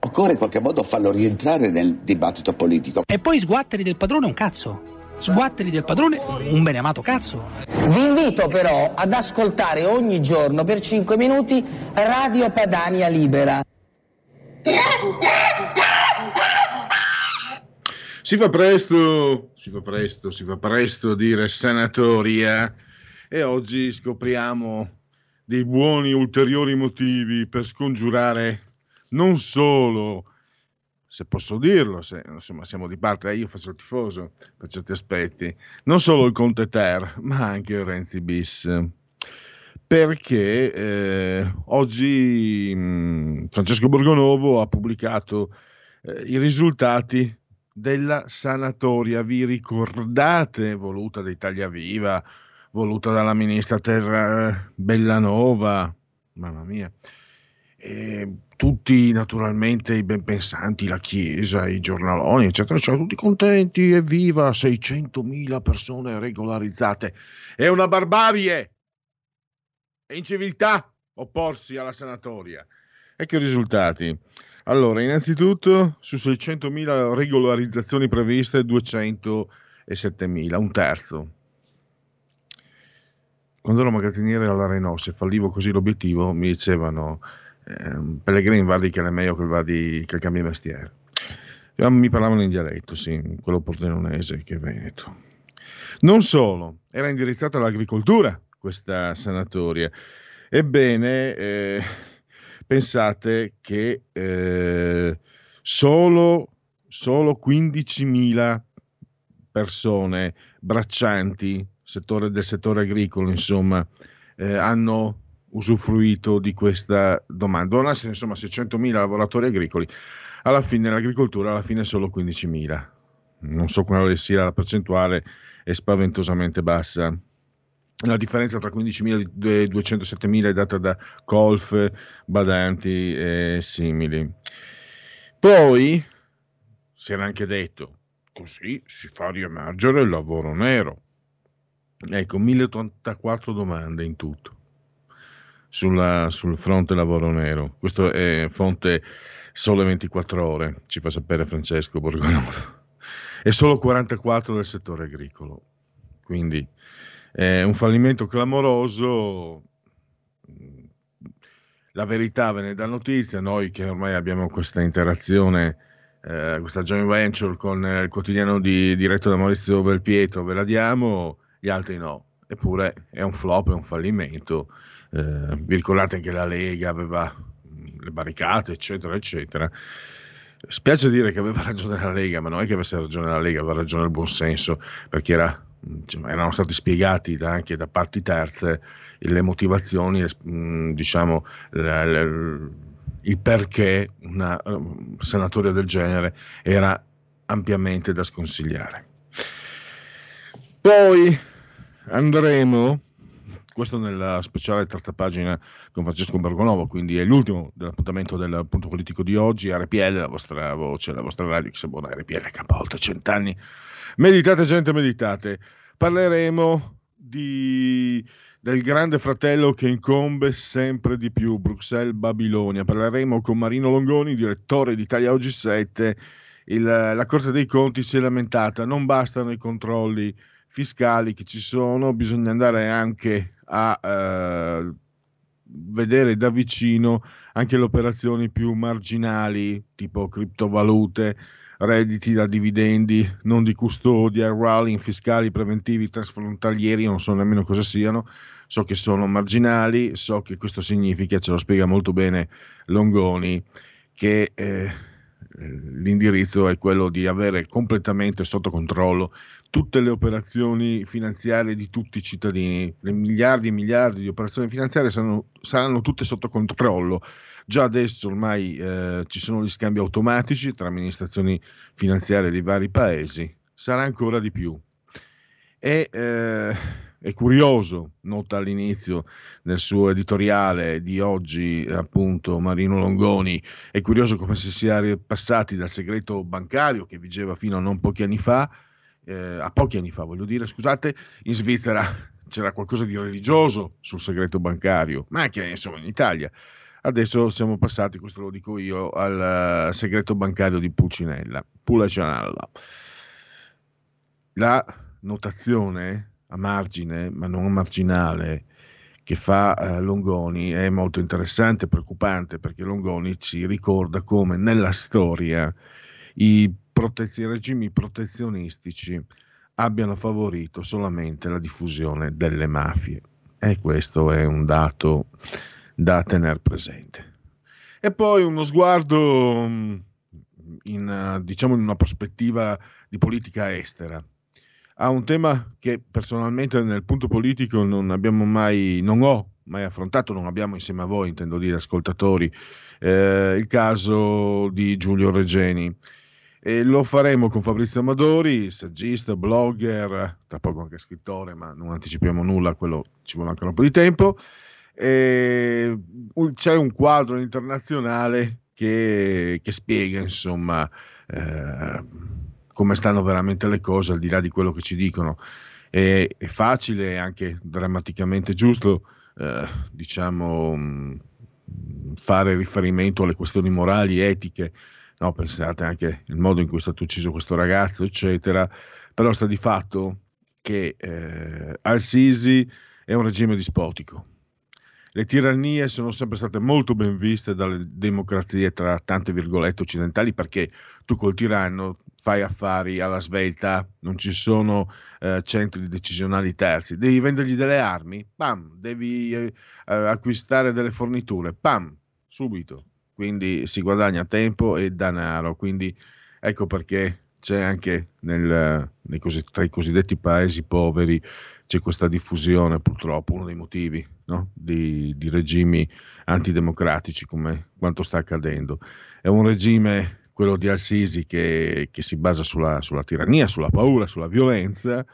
Occorre in qualche modo farlo rientrare nel dibattito politico. E poi sguatteri del padrone un cazzo. Sguatteri del padrone un beneamato cazzo. Vi invito però ad ascoltare ogni giorno per 5 minuti Radio Padania Libera. Si fa presto, si fa presto, si fa presto a dire sanatoria e oggi scopriamo dei buoni ulteriori motivi per scongiurare non solo, se posso dirlo, se insomma siamo di parte, eh, io faccio il tifoso per certi aspetti, non solo il Conte Ter, ma anche il Renzi bis. Perché eh, oggi mh, Francesco Borgonovo ha pubblicato eh, i risultati della sanatoria. Vi ricordate, voluta da Italia Viva, voluta dalla ministra Terra Bellanova, mamma mia, e tutti naturalmente i ben pensanti, la Chiesa, i giornaloni, eccetera, eccetera, tutti contenti, evviva, 600.000 persone regolarizzate, è una barbarie, è inciviltà opporsi alla sanatoria. Ecco i risultati. Allora, innanzitutto su 600.000 regolarizzazioni previste, 207.000, un terzo quando ero magazziniere alla Renault, se fallivo così l'obiettivo, mi dicevano eh, Pellegrini vadi che è meglio che, vadi, che cambi mestiere. Mi parlavano in dialetto, sì, quello pordenonese che è veneto. Non solo, era indirizzata all'agricoltura questa sanatoria. Ebbene, eh, pensate che eh, solo, solo 15.000 persone braccianti settore, del settore agricolo, insomma, eh, hanno usufruito di questa domanda. Essere insomma 600.000 lavoratori agricoli, alla fine l'agricoltura alla fine solo 15.000. Non so quale sia la percentuale, è spaventosamente bassa. La differenza tra 15.000 e 207.000 è data da colf, badanti e simili. Poi si era anche detto, così si fa riemergere il lavoro nero. Ecco, 1084 domande in tutto sulla, sul fronte lavoro nero. Questo è fonte sole 24 ore, ci fa sapere Francesco Borgonovo. E solo 44 del settore agricolo. Quindi è un fallimento clamoroso. La verità ve ne dà notizia, noi che ormai abbiamo questa interazione, eh, questa joint venture con il quotidiano di, diretto da Maurizio Belpietro, ve la diamo gli altri no. Eppure è un flop, è un fallimento. Eh, vi che la Lega aveva le barricate, eccetera, eccetera. Spiace dire che aveva ragione la Lega, ma non è che avesse ragione la Lega, aveva ragione il buonsenso, perché era, diciamo, erano stati spiegati da, anche da parti terze le motivazioni, diciamo, la, la, il perché una sanatoria del genere era ampiamente da sconsigliare. Poi andremo, questo nella speciale terza pagina con Francesco Bergonovo, quindi è l'ultimo dell'appuntamento del punto politico di oggi, RPL, la vostra voce, la vostra radio, che se buona RPL, capovolta, cent'anni. Meditate gente, meditate. Parleremo di, del grande fratello che incombe sempre di più, Bruxelles-Babilonia. Parleremo con Marino Longoni, direttore di Italia Oggi 7. Il, la Corte dei Conti si è lamentata, non bastano i controlli fiscali che ci sono, bisogna andare anche a eh, vedere da vicino anche le operazioni più marginali, tipo criptovalute, redditi da dividendi, non di custodia, rallying fiscali preventivi transfrontalieri, non so nemmeno cosa siano, so che sono marginali, so che questo significa, ce lo spiega molto bene Longoni, che eh, l'indirizzo è quello di avere completamente sotto controllo tutte le operazioni finanziarie di tutti i cittadini, le miliardi e miliardi di operazioni finanziarie saranno, saranno tutte sotto controllo. Già adesso ormai eh, ci sono gli scambi automatici tra amministrazioni finanziarie dei vari paesi, sarà ancora di più. E, eh, è curioso, nota all'inizio nel suo editoriale di oggi, appunto, Marino Longoni, è curioso come si sia passati dal segreto bancario che vigeva fino a non pochi anni fa, eh, a pochi anni fa voglio dire, scusate, in Svizzera c'era qualcosa di religioso sul segreto bancario, ma anche insomma in Italia. Adesso siamo passati, questo lo dico io, al segreto bancario di Pulcinella. Pulcinella. La notazione a margine, ma non marginale, che fa eh, Longoni. È molto interessante e preoccupante perché Longoni ci ricorda come nella storia i, protez- i regimi protezionistici abbiano favorito solamente la diffusione delle mafie. E questo è un dato da tenere presente. E poi uno sguardo mm, in, diciamo in una prospettiva di politica estera a un tema che personalmente nel punto politico non abbiamo mai, non ho mai affrontato, non abbiamo insieme a voi, intendo dire ascoltatori, eh, il caso di Giulio Regeni. E lo faremo con Fabrizio Amadori, saggista, blogger, tra poco anche scrittore, ma non anticipiamo nulla, quello ci vuole ancora un po' di tempo. E c'è un quadro internazionale che, che spiega, insomma, eh, come stanno veramente le cose, al di là di quello che ci dicono. È, è facile e anche drammaticamente giusto, eh, diciamo, mh, fare riferimento alle questioni morali, etiche. No, pensate anche al modo in cui è stato ucciso questo ragazzo, eccetera. Però sta di fatto che eh, Al-Sisi è un regime dispotico le tirannie sono sempre state molto ben viste dalle democrazie, tra tante virgolette occidentali, perché tu col tiranno fai affari alla svelta, non ci sono eh, centri decisionali terzi, devi vendergli delle armi, pam, devi eh, eh, acquistare delle forniture, pam, subito. Quindi si guadagna tempo e denaro, quindi ecco perché c'è anche nel, nei, tra i cosiddetti paesi poveri c'è questa diffusione purtroppo, uno dei motivi no? di, di, regimi antidemocratici come quanto sta accadendo. È un regime, quello di Al-Sisi, che, che si basa sulla, sulla, tirannia, sulla paura, sulla violenza,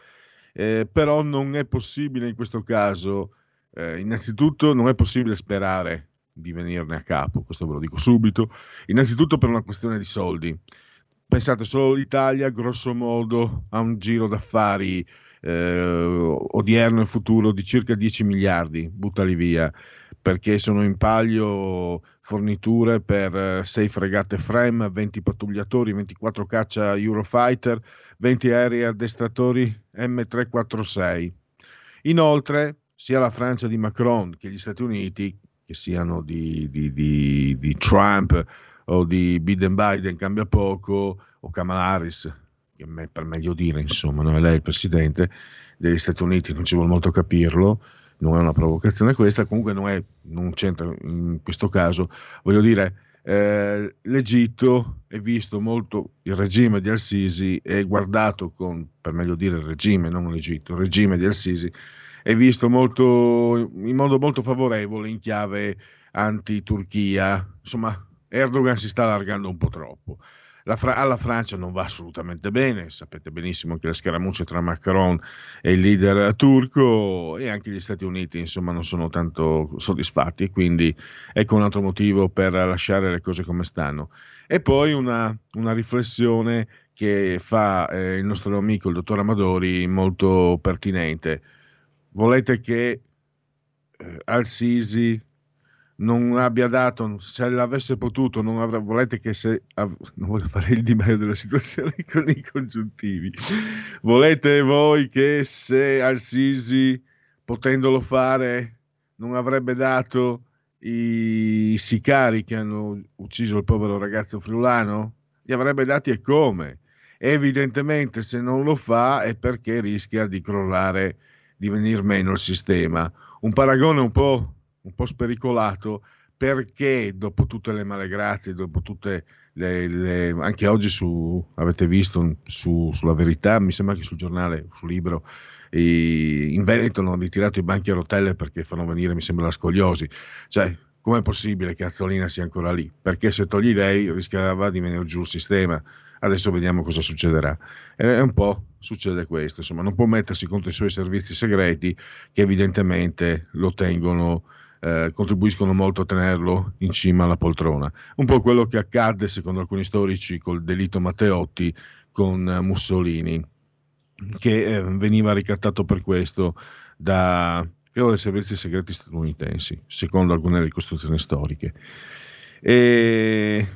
eh, però non è possibile in questo caso, eh, innanzitutto non è possibile sperare di venirne a capo, questo ve lo dico subito, innanzitutto per una questione di soldi. Pensate, solo l'Italia, grosso modo, ha un giro d'affari eh, odierno e futuro di circa 10 miliardi, buttali via, perché sono in palio forniture per 6 eh, fregate FREM, 20 pattugliatori, 24 caccia Eurofighter, 20 aerei addestratori M346. Inoltre, sia la Francia di Macron che gli Stati Uniti, che siano di, di, di, di Trump o di Biden Biden, cambia poco, o Kamala Harris, per meglio dire, insomma, non è lei il presidente degli Stati Uniti, non ci vuole molto capirlo, non è una provocazione questa, comunque non, è, non c'entra in questo caso, voglio dire, eh, l'Egitto è visto molto, il regime di Al-Sisi è guardato con, per meglio dire il regime, non l'Egitto, il regime di Al-Sisi è visto molto, in modo molto favorevole in chiave anti-Turchia, insomma Erdogan si sta allargando un po' troppo. Fra- alla Francia non va assolutamente bene, sapete benissimo che le scaramucce tra Macron e il leader turco e anche gli Stati Uniti insomma non sono tanto soddisfatti, quindi ecco un altro motivo per lasciare le cose come stanno. E poi una, una riflessione che fa eh, il nostro amico il dottor Amadori molto pertinente. Volete che eh, Al-Sisi non abbia dato, se l'avesse potuto, non avrà, volete che se, av, non voglio fare il di meglio della situazione con i congiuntivi, volete voi che se Al-Sisi, potendolo fare, non avrebbe dato i sicari che hanno ucciso il povero ragazzo friulano? Li avrebbe dati e come? Evidentemente se non lo fa è perché rischia di crollare, di venir meno il sistema. Un paragone un po', un po spericolato perché dopo tutte le malegrazie, dopo tutte le, le, anche oggi su, avete visto su, sulla verità, mi sembra che sul giornale, sul libro, in Veneto hanno ritirato i banchi a rotelle perché fanno venire, mi sembra, la scogliosi. Cioè, com'è possibile che Azzolina sia ancora lì? Perché se togli lei rischiava di venire giù il sistema. Adesso vediamo cosa succederà. E un po' succede questo, insomma, non può mettersi contro i suoi servizi segreti che evidentemente lo tengono eh, contribuiscono molto a tenerlo in cima alla poltrona. Un po' quello che accadde, secondo alcuni storici, col delitto Matteotti con Mussolini che eh, veniva ricattato per questo da, credo, dai servizi segreti statunitensi, secondo alcune ricostruzioni storiche. E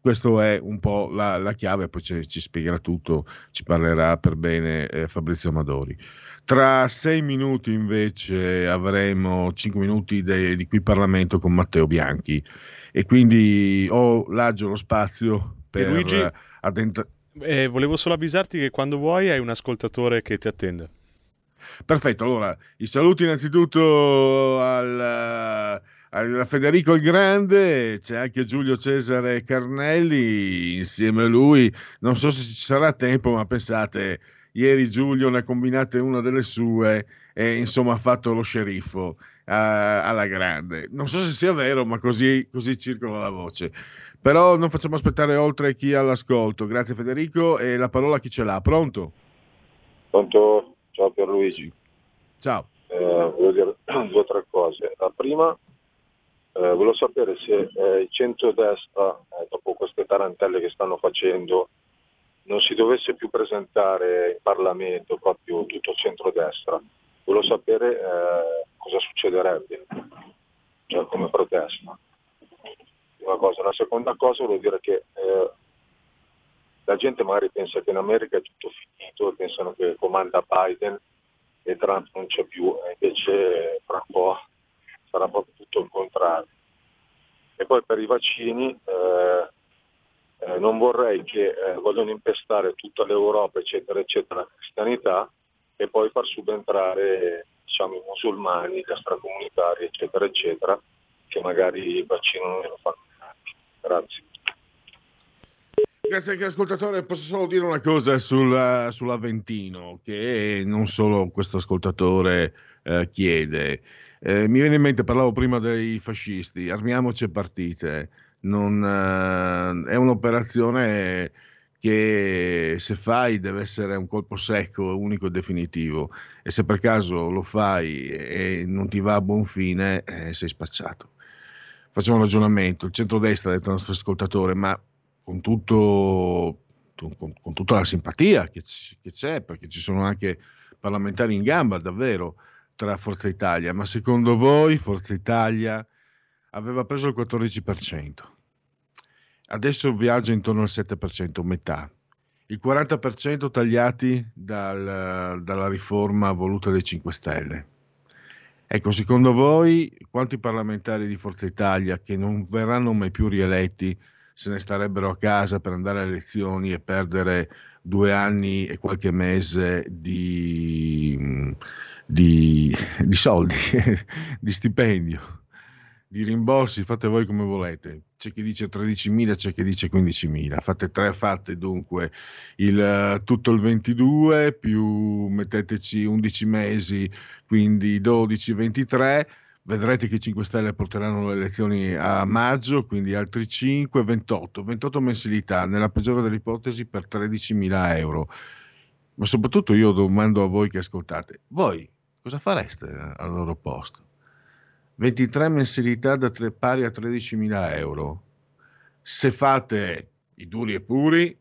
questo è un po' la, la chiave, poi ci, ci, spiegherà tutto, ci parlerà per bene eh, Fabrizio Amadori. Tra sei minuti invece avremo cinque minuti de, di qui Parlamento con Matteo Bianchi e quindi ho l'aggio, lo spazio per Luigi, addentrare eh, volevo solo avvisarti che quando vuoi hai un ascoltatore che ti attende. Perfetto, allora i saluti innanzitutto al, a Federico il Grande, c'è anche Giulio Cesare Carnelli insieme a lui. Non so se ci sarà tempo, ma pensate, ieri Giulio ne ha combinate una delle sue e insomma ha fatto lo sceriffo uh, alla grande. Non so se sia vero, ma così, così circola la voce. Però non facciamo aspettare oltre chi all'ascolto. Grazie Federico e la parola a chi ce l'ha. Pronto? Pronto? Ciao Pierluigi. Ciao. Eh, volevo dire due o tre cose. La prima, eh, volevo sapere se eh, il centro-destra, eh, dopo queste tarantelle che stanno facendo, non si dovesse più presentare in Parlamento proprio tutto il centro-destra. Volevo sapere eh, cosa succederebbe, cioè come protesta prima cosa. La seconda cosa vuol dire che eh, la gente magari pensa che in America è tutto finito, pensano che comanda Biden e Trump non c'è più, invece fra un po' sarà proprio tutto il contrario. E poi per i vaccini eh, eh, non vorrei che eh, vogliono impestare tutta l'Europa, eccetera, eccetera, la cristianità e poi far subentrare diciamo, i musulmani, gli extracomunitari, eccetera, eccetera, che magari il vaccino non lo fanno Grazie. Grazie anche ascoltatore, posso solo dire una cosa sul, sull'Aventino che non solo questo ascoltatore eh, chiede. Eh, mi viene in mente, parlavo prima dei fascisti, armiamoci e partite. Non, eh, è un'operazione che se fai deve essere un colpo secco, unico e definitivo. E se per caso lo fai e non ti va a buon fine eh, sei spacciato. Facciamo un ragionamento, il centrodestra, ha detto il nostro ascoltatore, ma con, tutto, con, con tutta la simpatia che, che, c'è, perché ci sono anche parlamentari in gamba davvero tra Forza Italia, ma secondo voi Forza Italia aveva preso il 14%, adesso viaggia intorno al 7%, metà. Il 40% tagliati dal, dalla riforma voluta dai 5 Stelle Ecco, secondo voi quanti parlamentari di Forza Italia che non verranno mai più rieletti se ne starebbero a casa per andare alle elezioni e perdere due anni e qualche mese di, di, di soldi, di stipendio? Di rimborsi, fate voi come volete. C'è chi dice 13.000, c'è chi dice 15.000. Fate tre, fate dunque il, tutto il 22 più metteteci 11 mesi, quindi 12, 23. Vedrete che i 5 Stelle porteranno le elezioni a maggio, quindi altri 5, 28. 28 mensilità, nella peggiore delle ipotesi, per 13.000 euro. Ma soprattutto io domando a voi che ascoltate, voi cosa fareste al loro posto? 23 mensilità da tre, pari a 13.000 euro. Se fate i duri e puri,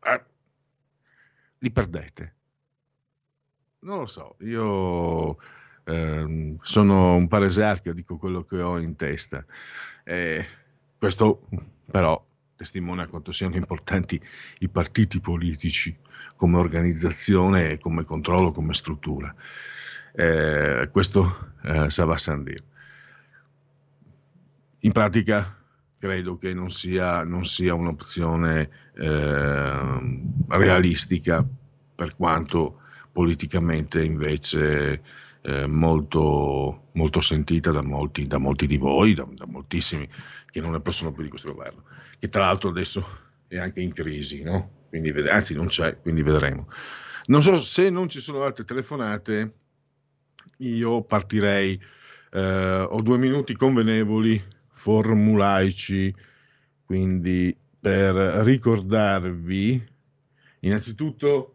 eh, li perdete. Non lo so, io eh, sono un paresarchio, dico quello che ho in testa. Eh, questo però testimonia quanto siano importanti i partiti politici come organizzazione, come controllo, come struttura. Eh, questo eh, Sava Sandir. In pratica credo che non sia, non sia un'opzione eh, realistica per quanto politicamente invece eh, molto, molto, sentita da molti, da molti di voi, da, da, moltissimi che non ne possono più di questo governo, che tra l'altro adesso è anche in crisi, no? quindi, anzi non c'è, quindi vedremo. Non so se non ci sono altre telefonate, io partirei, eh, ho due minuti convenevoli, formulaici, quindi per ricordarvi innanzitutto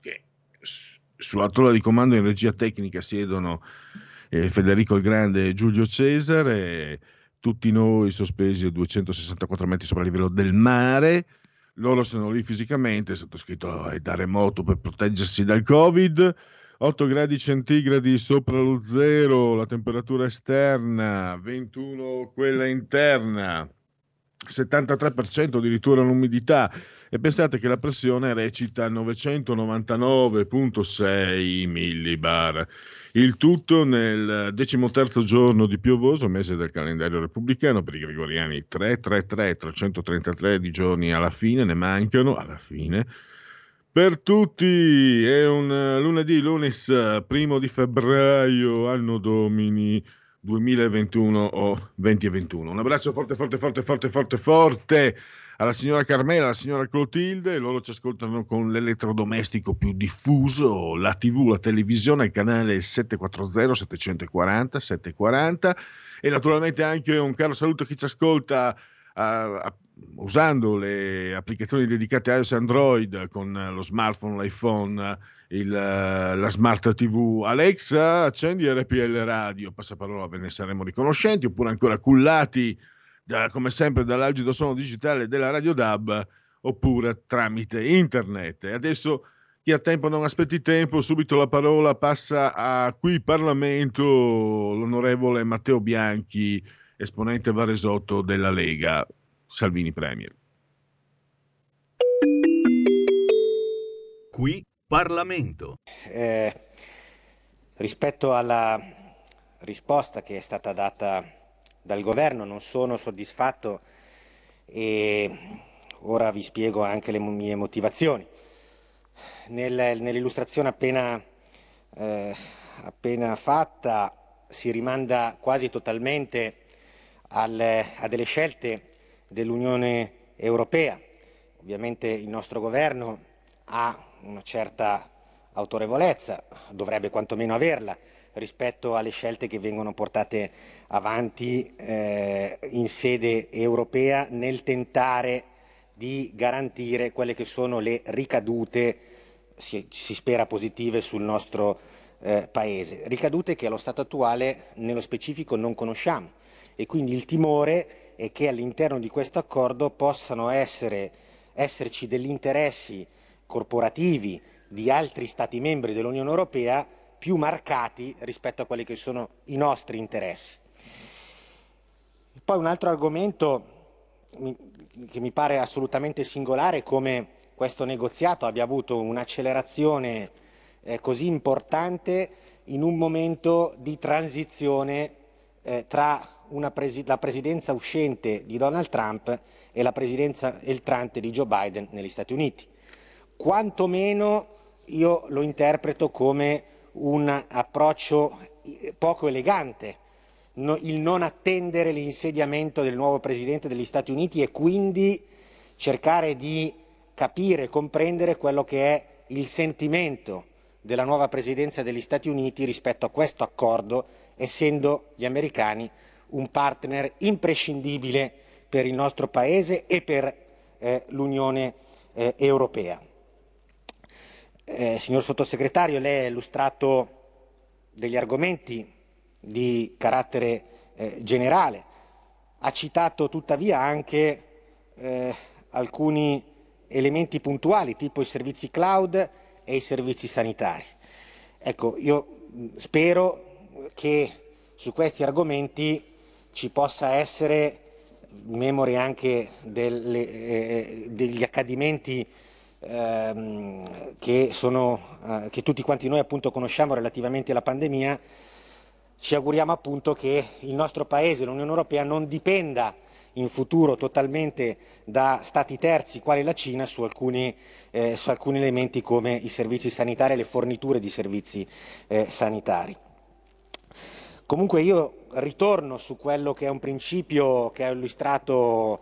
che sulla tolla di comando in regia tecnica siedono eh, Federico il Grande e Giulio Cesare, tutti noi sospesi a 264 metri sopra il livello del mare. Loro sono lì fisicamente, sottoscritto è da remoto per proteggersi dal Covid. 8 gradi centigradi sopra lo zero, la temperatura esterna, 21 quella interna, 73% addirittura l'umidità e pensate che la pressione recita 999.6 millibar. Il tutto nel decimoterzo giorno di piovoso, mese del calendario repubblicano, per i gregoriani 333, 333 di giorni alla fine, ne mancano alla fine. Per tutti è un lunedì, lunes primo di febbraio, anno domini 2021 o 2021. Un abbraccio forte, forte, forte, forte, forte, forte alla signora Carmela, alla signora Clotilde, loro ci ascoltano con l'elettrodomestico più diffuso, la TV, la televisione, il canale 740, 740, 740 e naturalmente anche un caro saluto a chi ci ascolta a, a, usando le applicazioni dedicate a iOS e Android con lo smartphone, l'iPhone, il, la smart TV Alexa, accendi RPL Radio, passaparola, ve ne saremo riconoscenti, oppure ancora cullati da, come sempre dall'algido suono digitale della Radio DAB oppure tramite internet. Adesso chi ha tempo non aspetti tempo, subito la parola passa a qui Parlamento l'onorevole Matteo Bianchi, esponente Varesotto della Lega, Salvini Premier. Qui Parlamento. Eh, rispetto alla risposta che è stata data dal governo non sono soddisfatto e ora vi spiego anche le mie motivazioni. Nel, nell'illustrazione appena, eh, appena, fatta si rimanda quasi totalmente al, a delle scelte dell'Unione Europea. Ovviamente il nostro governo ha una certa autorevolezza, dovrebbe quantomeno averla, rispetto alle scelte che vengono portate avanti eh, in sede europea nel tentare di garantire quelle che sono le ricadute, si, si spera positive, sul nostro eh, Paese. Ricadute che allo stato attuale nello specifico non conosciamo e quindi il timore è che all'interno di questo accordo possano essere, esserci degli interessi corporativi di altri Stati membri dell'Unione Europea più marcati rispetto a quelli che sono i nostri interessi. Poi un altro argomento che mi pare assolutamente singolare è come questo negoziato abbia avuto un'accelerazione eh, così importante in un momento di transizione eh, tra presi- la presidenza uscente di Donald Trump e la presidenza entrante di Joe Biden negli Stati Uniti. Quanto meno io lo interpreto come un approccio eh, poco elegante, no, il non attendere l'insediamento del nuovo Presidente degli Stati Uniti e quindi cercare di capire e comprendere quello che è il sentimento della nuova Presidenza degli Stati Uniti rispetto a questo accordo, essendo gli americani un partner imprescindibile per il nostro Paese e per eh, l'Unione eh, Europea. Eh, signor sottosegretario, lei ha illustrato degli argomenti di carattere eh, generale, ha citato tuttavia anche eh, alcuni elementi puntuali, tipo i servizi cloud e i servizi sanitari. Ecco, io spero che su questi argomenti ci possa essere, in memoria anche delle, eh, degli accadimenti ehm, che, sono, eh, che tutti quanti noi appunto conosciamo relativamente alla pandemia, ci auguriamo appunto che il nostro Paese, l'Unione Europea, non dipenda in futuro totalmente da stati terzi quali la Cina su alcuni, eh, su alcuni elementi come i servizi sanitari e le forniture di servizi eh, sanitari. Comunque io ritorno su quello che è un principio che ho illustrato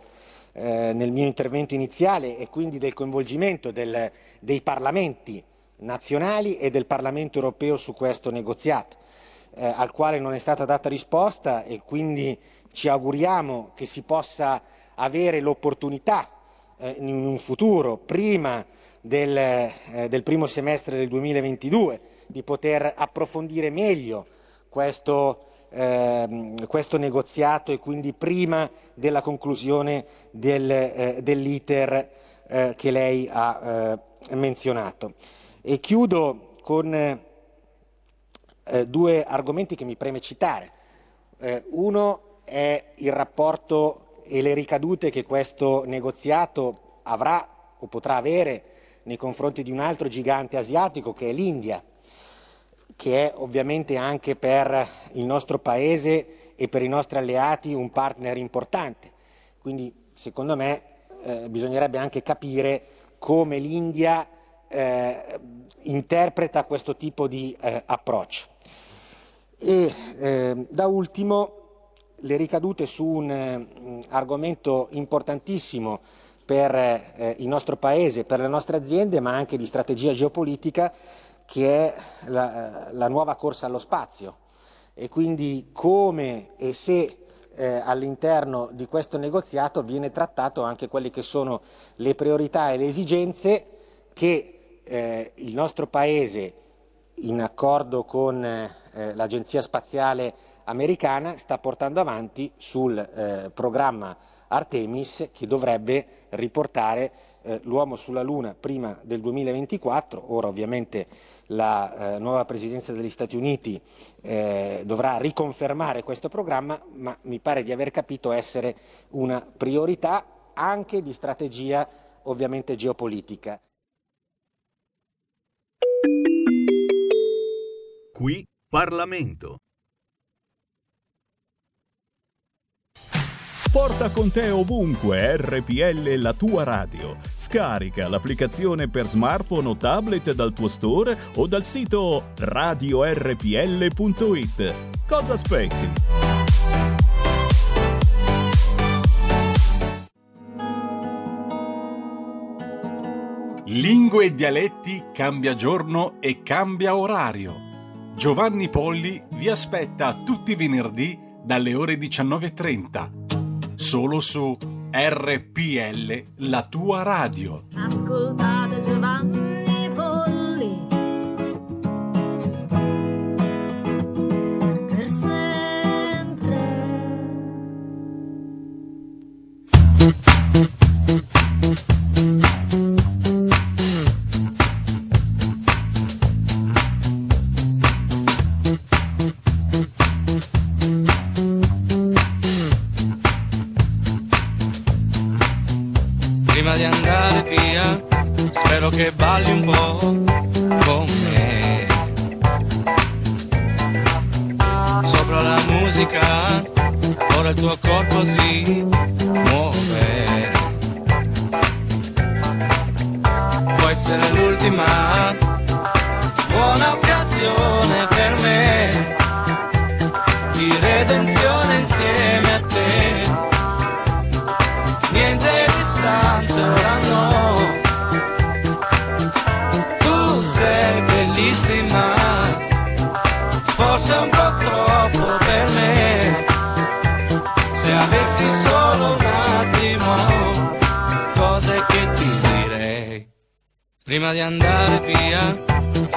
eh, nel mio intervento iniziale e quindi del coinvolgimento del, dei parlamenti nazionali e del Parlamento europeo su questo negoziato, eh, al quale non è stata data risposta e quindi ci auguriamo che si possa avere l'opportunità eh, in un futuro, prima del, eh, del primo semestre del 2022, di poter approfondire meglio questo, ehm, questo negoziato e quindi prima della conclusione del, eh, dell'iter eh, che lei ha eh, menzionato. E chiudo con eh, due argomenti che mi preme citare. Eh, uno è il rapporto e le ricadute che questo negoziato avrà o potrà avere nei confronti di un altro gigante asiatico che è l'India che è ovviamente anche per il nostro Paese e per i nostri alleati un partner importante. Quindi secondo me eh, bisognerebbe anche capire come l'India eh, interpreta questo tipo di eh, approccio. E eh, da ultimo le ricadute su un uh, argomento importantissimo per eh, il nostro Paese, per le nostre aziende, ma anche di strategia geopolitica, che è la, la nuova corsa allo spazio e quindi come e se eh, all'interno di questo negoziato viene trattato anche quelle che sono le priorità e le esigenze che eh, il nostro Paese, in accordo con eh, l'Agenzia Spaziale Americana, sta portando avanti sul eh, programma Artemis che dovrebbe riportare eh, l'uomo sulla Luna prima del 2024. Ora ovviamente la eh, nuova Presidenza degli Stati Uniti eh, dovrà riconfermare questo programma, ma mi pare di aver capito essere una priorità anche di strategia ovviamente geopolitica. Qui Parlamento. Porta con te ovunque RPL la tua radio. Scarica l'applicazione per smartphone o tablet dal tuo store o dal sito radiorpl.it. Cosa aspetti? Lingue e dialetti cambia giorno e cambia orario. Giovanni Polli vi aspetta tutti i venerdì dalle ore 19.30 solo su RPL, la tua radio. Ascoltate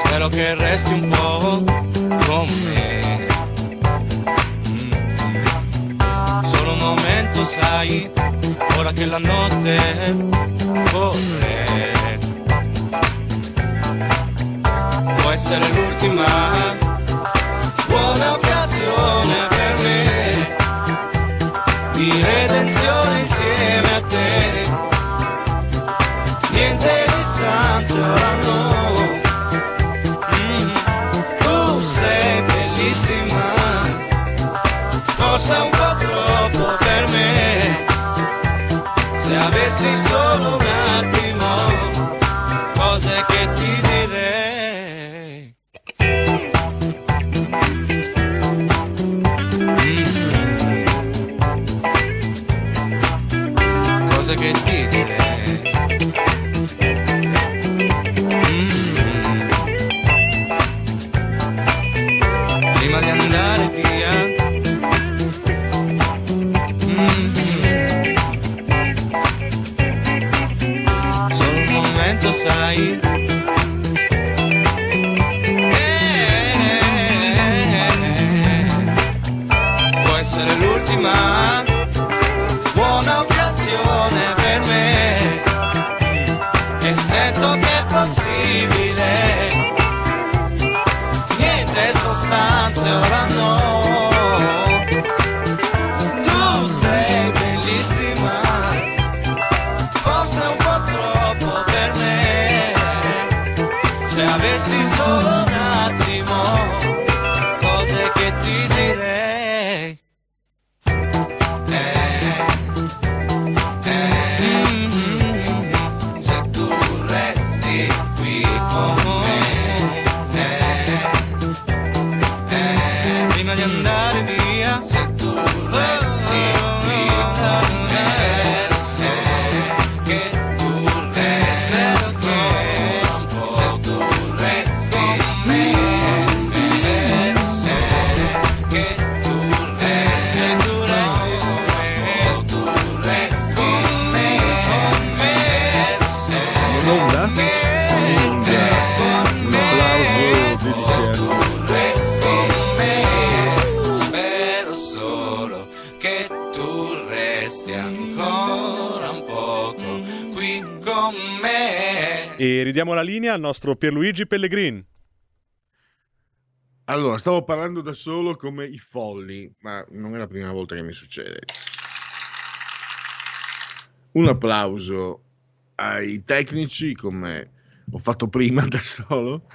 spero che resti un po' con me. Mm. Solo un momento, sai, ora che la notte corre. Può essere l'ultima buona occasione per me di redenzione insieme a te. Niente di strano ora no. Forse un po' troppo per me. Se avessi solo un attimo, cose che ti direi. Mm. Cose che ti sai. Eh, Può essere l'ultima me ridiamo la linea al nostro Pierluigi Pellegrin. Allora, stavo parlando da solo come i folli, ma non è la prima volta che mi succede. Un applauso ai tecnici, come ho fatto prima da solo,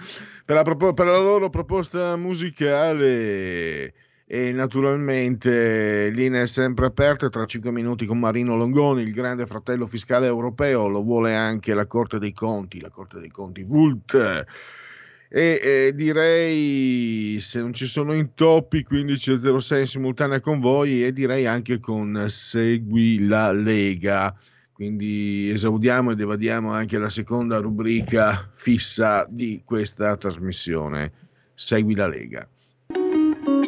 per la, per la loro proposta musicale. E naturalmente linee sempre aperte tra 5 minuti con Marino Longoni, il grande fratello fiscale europeo, lo vuole anche la Corte dei Conti, la Corte dei Conti Vult. E eh, direi, se non ci sono intoppi, 15.06 in simultanea con voi e direi anche con Segui la Lega. Quindi esaudiamo ed evadiamo anche la seconda rubrica fissa di questa trasmissione. Segui la Lega.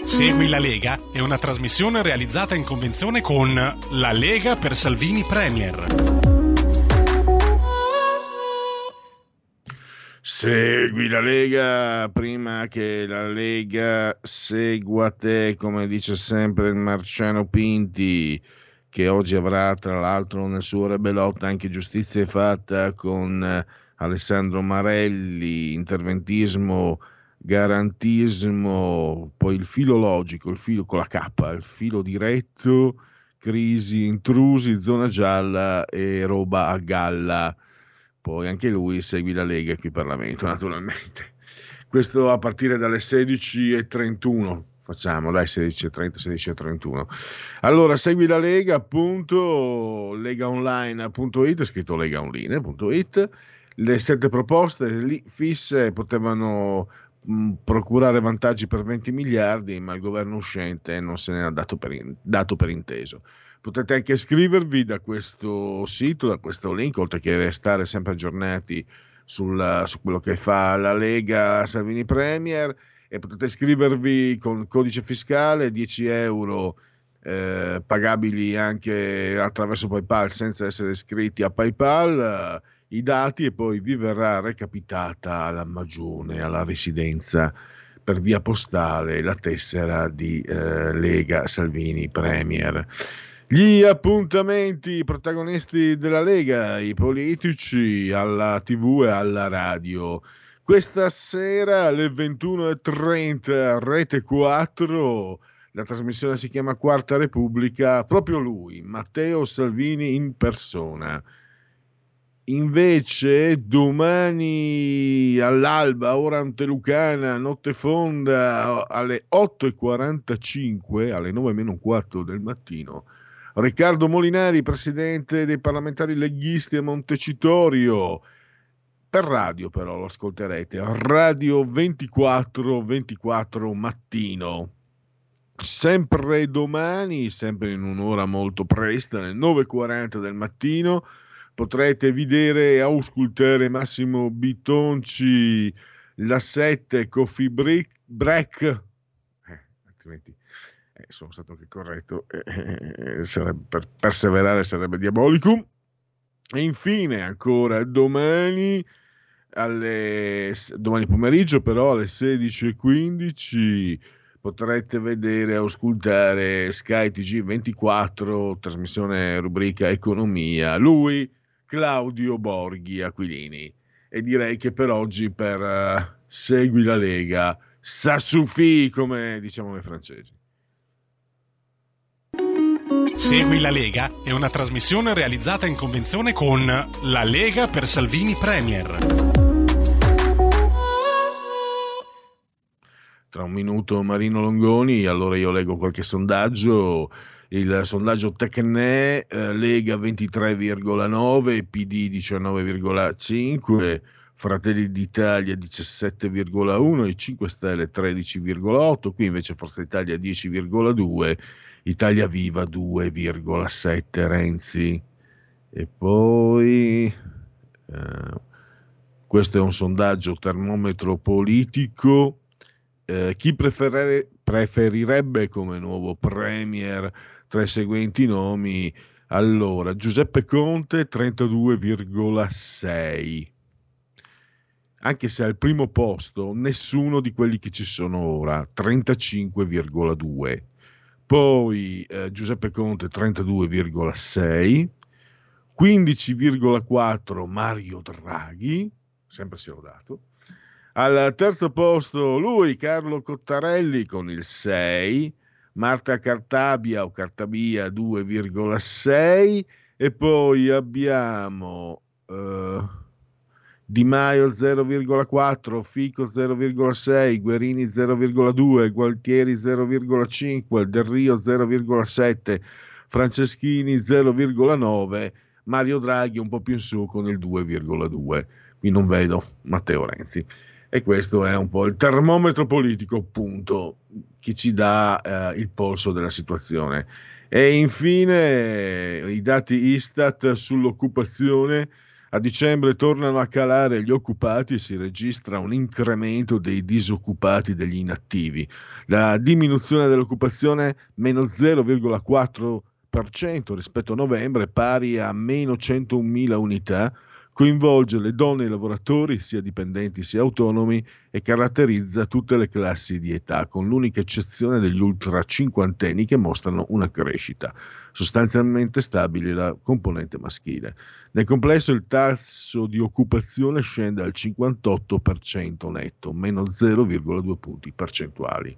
Segui la Lega è una trasmissione realizzata in convenzione con La Lega per Salvini Premier. Segui la Lega prima che la Lega segua te, come dice sempre il Marciano Pinti, che oggi avrà tra l'altro nel suo Rebellotta anche giustizia fatta con eh, Alessandro Marelli, interventismo, garantismo, poi il filo logico, il filo con la K, il filo diretto, crisi, intrusi, zona gialla e roba a galla. Poi anche lui segui la Lega qui in Parlamento, naturalmente. Questo a partire dalle 16.31. Facciamo, dai, 16.30, 16.31. Allora, segui la Lega, appunto, legaonline.it, scritto legaonline.it. Le sette proposte lì fisse potevano procurare vantaggi per 20 miliardi, ma il governo uscente non se ne ha dato per, in- dato per inteso. Potete anche iscrivervi da questo sito, da questo link, oltre che restare sempre aggiornati sul- su quello che fa la Lega Salvini Premier e potete iscrivervi con codice fiscale 10 euro eh, pagabili anche attraverso PayPal senza essere iscritti a PayPal eh, i dati e poi vi verrà recapitata alla magione, alla residenza per via postale la tessera di eh, Lega Salvini Premier. Gli appuntamenti, i protagonisti della Lega, i politici alla TV e alla radio. Questa sera alle 21.30 Rete 4, la trasmissione si chiama Quarta Repubblica, proprio lui, Matteo Salvini in persona. Invece domani all'alba, ora antelucana, notte fonda, alle 8.45, alle 9 meno quarto del mattino, Riccardo Molinari, presidente dei parlamentari leghisti a Montecitorio, per radio però lo ascolterete, radio 24 24 mattino. Sempre domani, sempre in un'ora molto presta, alle 9.40 del mattino, potrete vedere e auscultare Massimo Bitonci, la 7 Coffee Break, break eh, altrimenti eh, sono stato anche corretto, eh, sarebbe, per perseverare sarebbe diabolicum. E infine, ancora domani, alle, domani pomeriggio, però alle 16.15 potrete vedere e ascoltare Sky TG24, trasmissione rubrica Economia. Lui, Claudio Borghi Aquilini. E direi che per oggi, per uh, Segui la Lega, ça suffit, come diciamo noi francesi. Segui la Lega è una trasmissione realizzata in convenzione con La Lega per Salvini Premier. Tra un minuto Marino Longoni, allora io leggo qualche sondaggio. Il sondaggio Tecne, eh, Lega 23,9, PD 19,5, Fratelli d'Italia 17,1 e 5 Stelle 13,8, qui invece Forza Italia 10,2 Italia Viva 2,7 Renzi. E poi eh, questo è un sondaggio termometro politico. Eh, chi preferire, preferirebbe come nuovo premier tra i seguenti nomi? Allora, Giuseppe Conte 32,6. Anche se al primo posto nessuno di quelli che ci sono ora, 35,2 poi eh, Giuseppe Conte 32,6, 15,4 Mario Draghi, sempre si è rodato. Al terzo posto lui, Carlo Cottarelli, con il 6, Marta Cartabia o Cartabia 2,6 e poi abbiamo... Uh, di Maio 0,4, Fico 0,6, Guerini 0,2, Gualtieri 0,5, Del Rio 0,7, Franceschini 0,9, Mario Draghi un po' più in su con il 2,2. Qui non vedo Matteo Renzi. E questo è un po' il termometro politico, appunto, che ci dà eh, il polso della situazione. E infine i dati Istat sull'occupazione a dicembre tornano a calare gli occupati e si registra un incremento dei disoccupati degli inattivi. La diminuzione dell'occupazione meno 0,4% rispetto a novembre, pari a meno 101.000 unità, coinvolge le donne e i lavoratori, sia dipendenti sia autonomi, e caratterizza tutte le classi di età, con l'unica eccezione degli ultra cinquantenni che mostrano una crescita sostanzialmente stabile la componente maschile. Nel complesso il tasso di occupazione scende al 58% netto, meno 0,2 punti percentuali.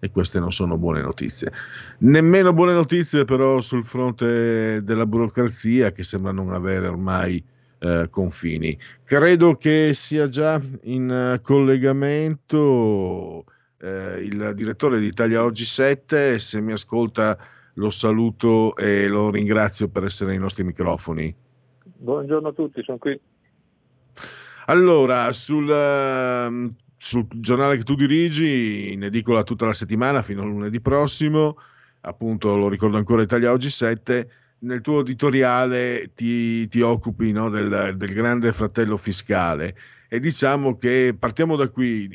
E queste non sono buone notizie. Nemmeno buone notizie però sul fronte della burocrazia che sembra non avere ormai eh, confini. Credo che sia già in uh, collegamento eh, il direttore di Italia Oggi 7, se mi ascolta lo saluto e lo ringrazio per essere ai nostri microfoni. Buongiorno a tutti, sono qui. Allora, sul, uh, sul giornale che tu dirigi, in edicola tutta la settimana fino a lunedì prossimo, appunto lo ricordo ancora Italia Oggi 7, nel tuo editoriale ti, ti occupi no, del, del, grande fratello fiscale e diciamo che partiamo da qui,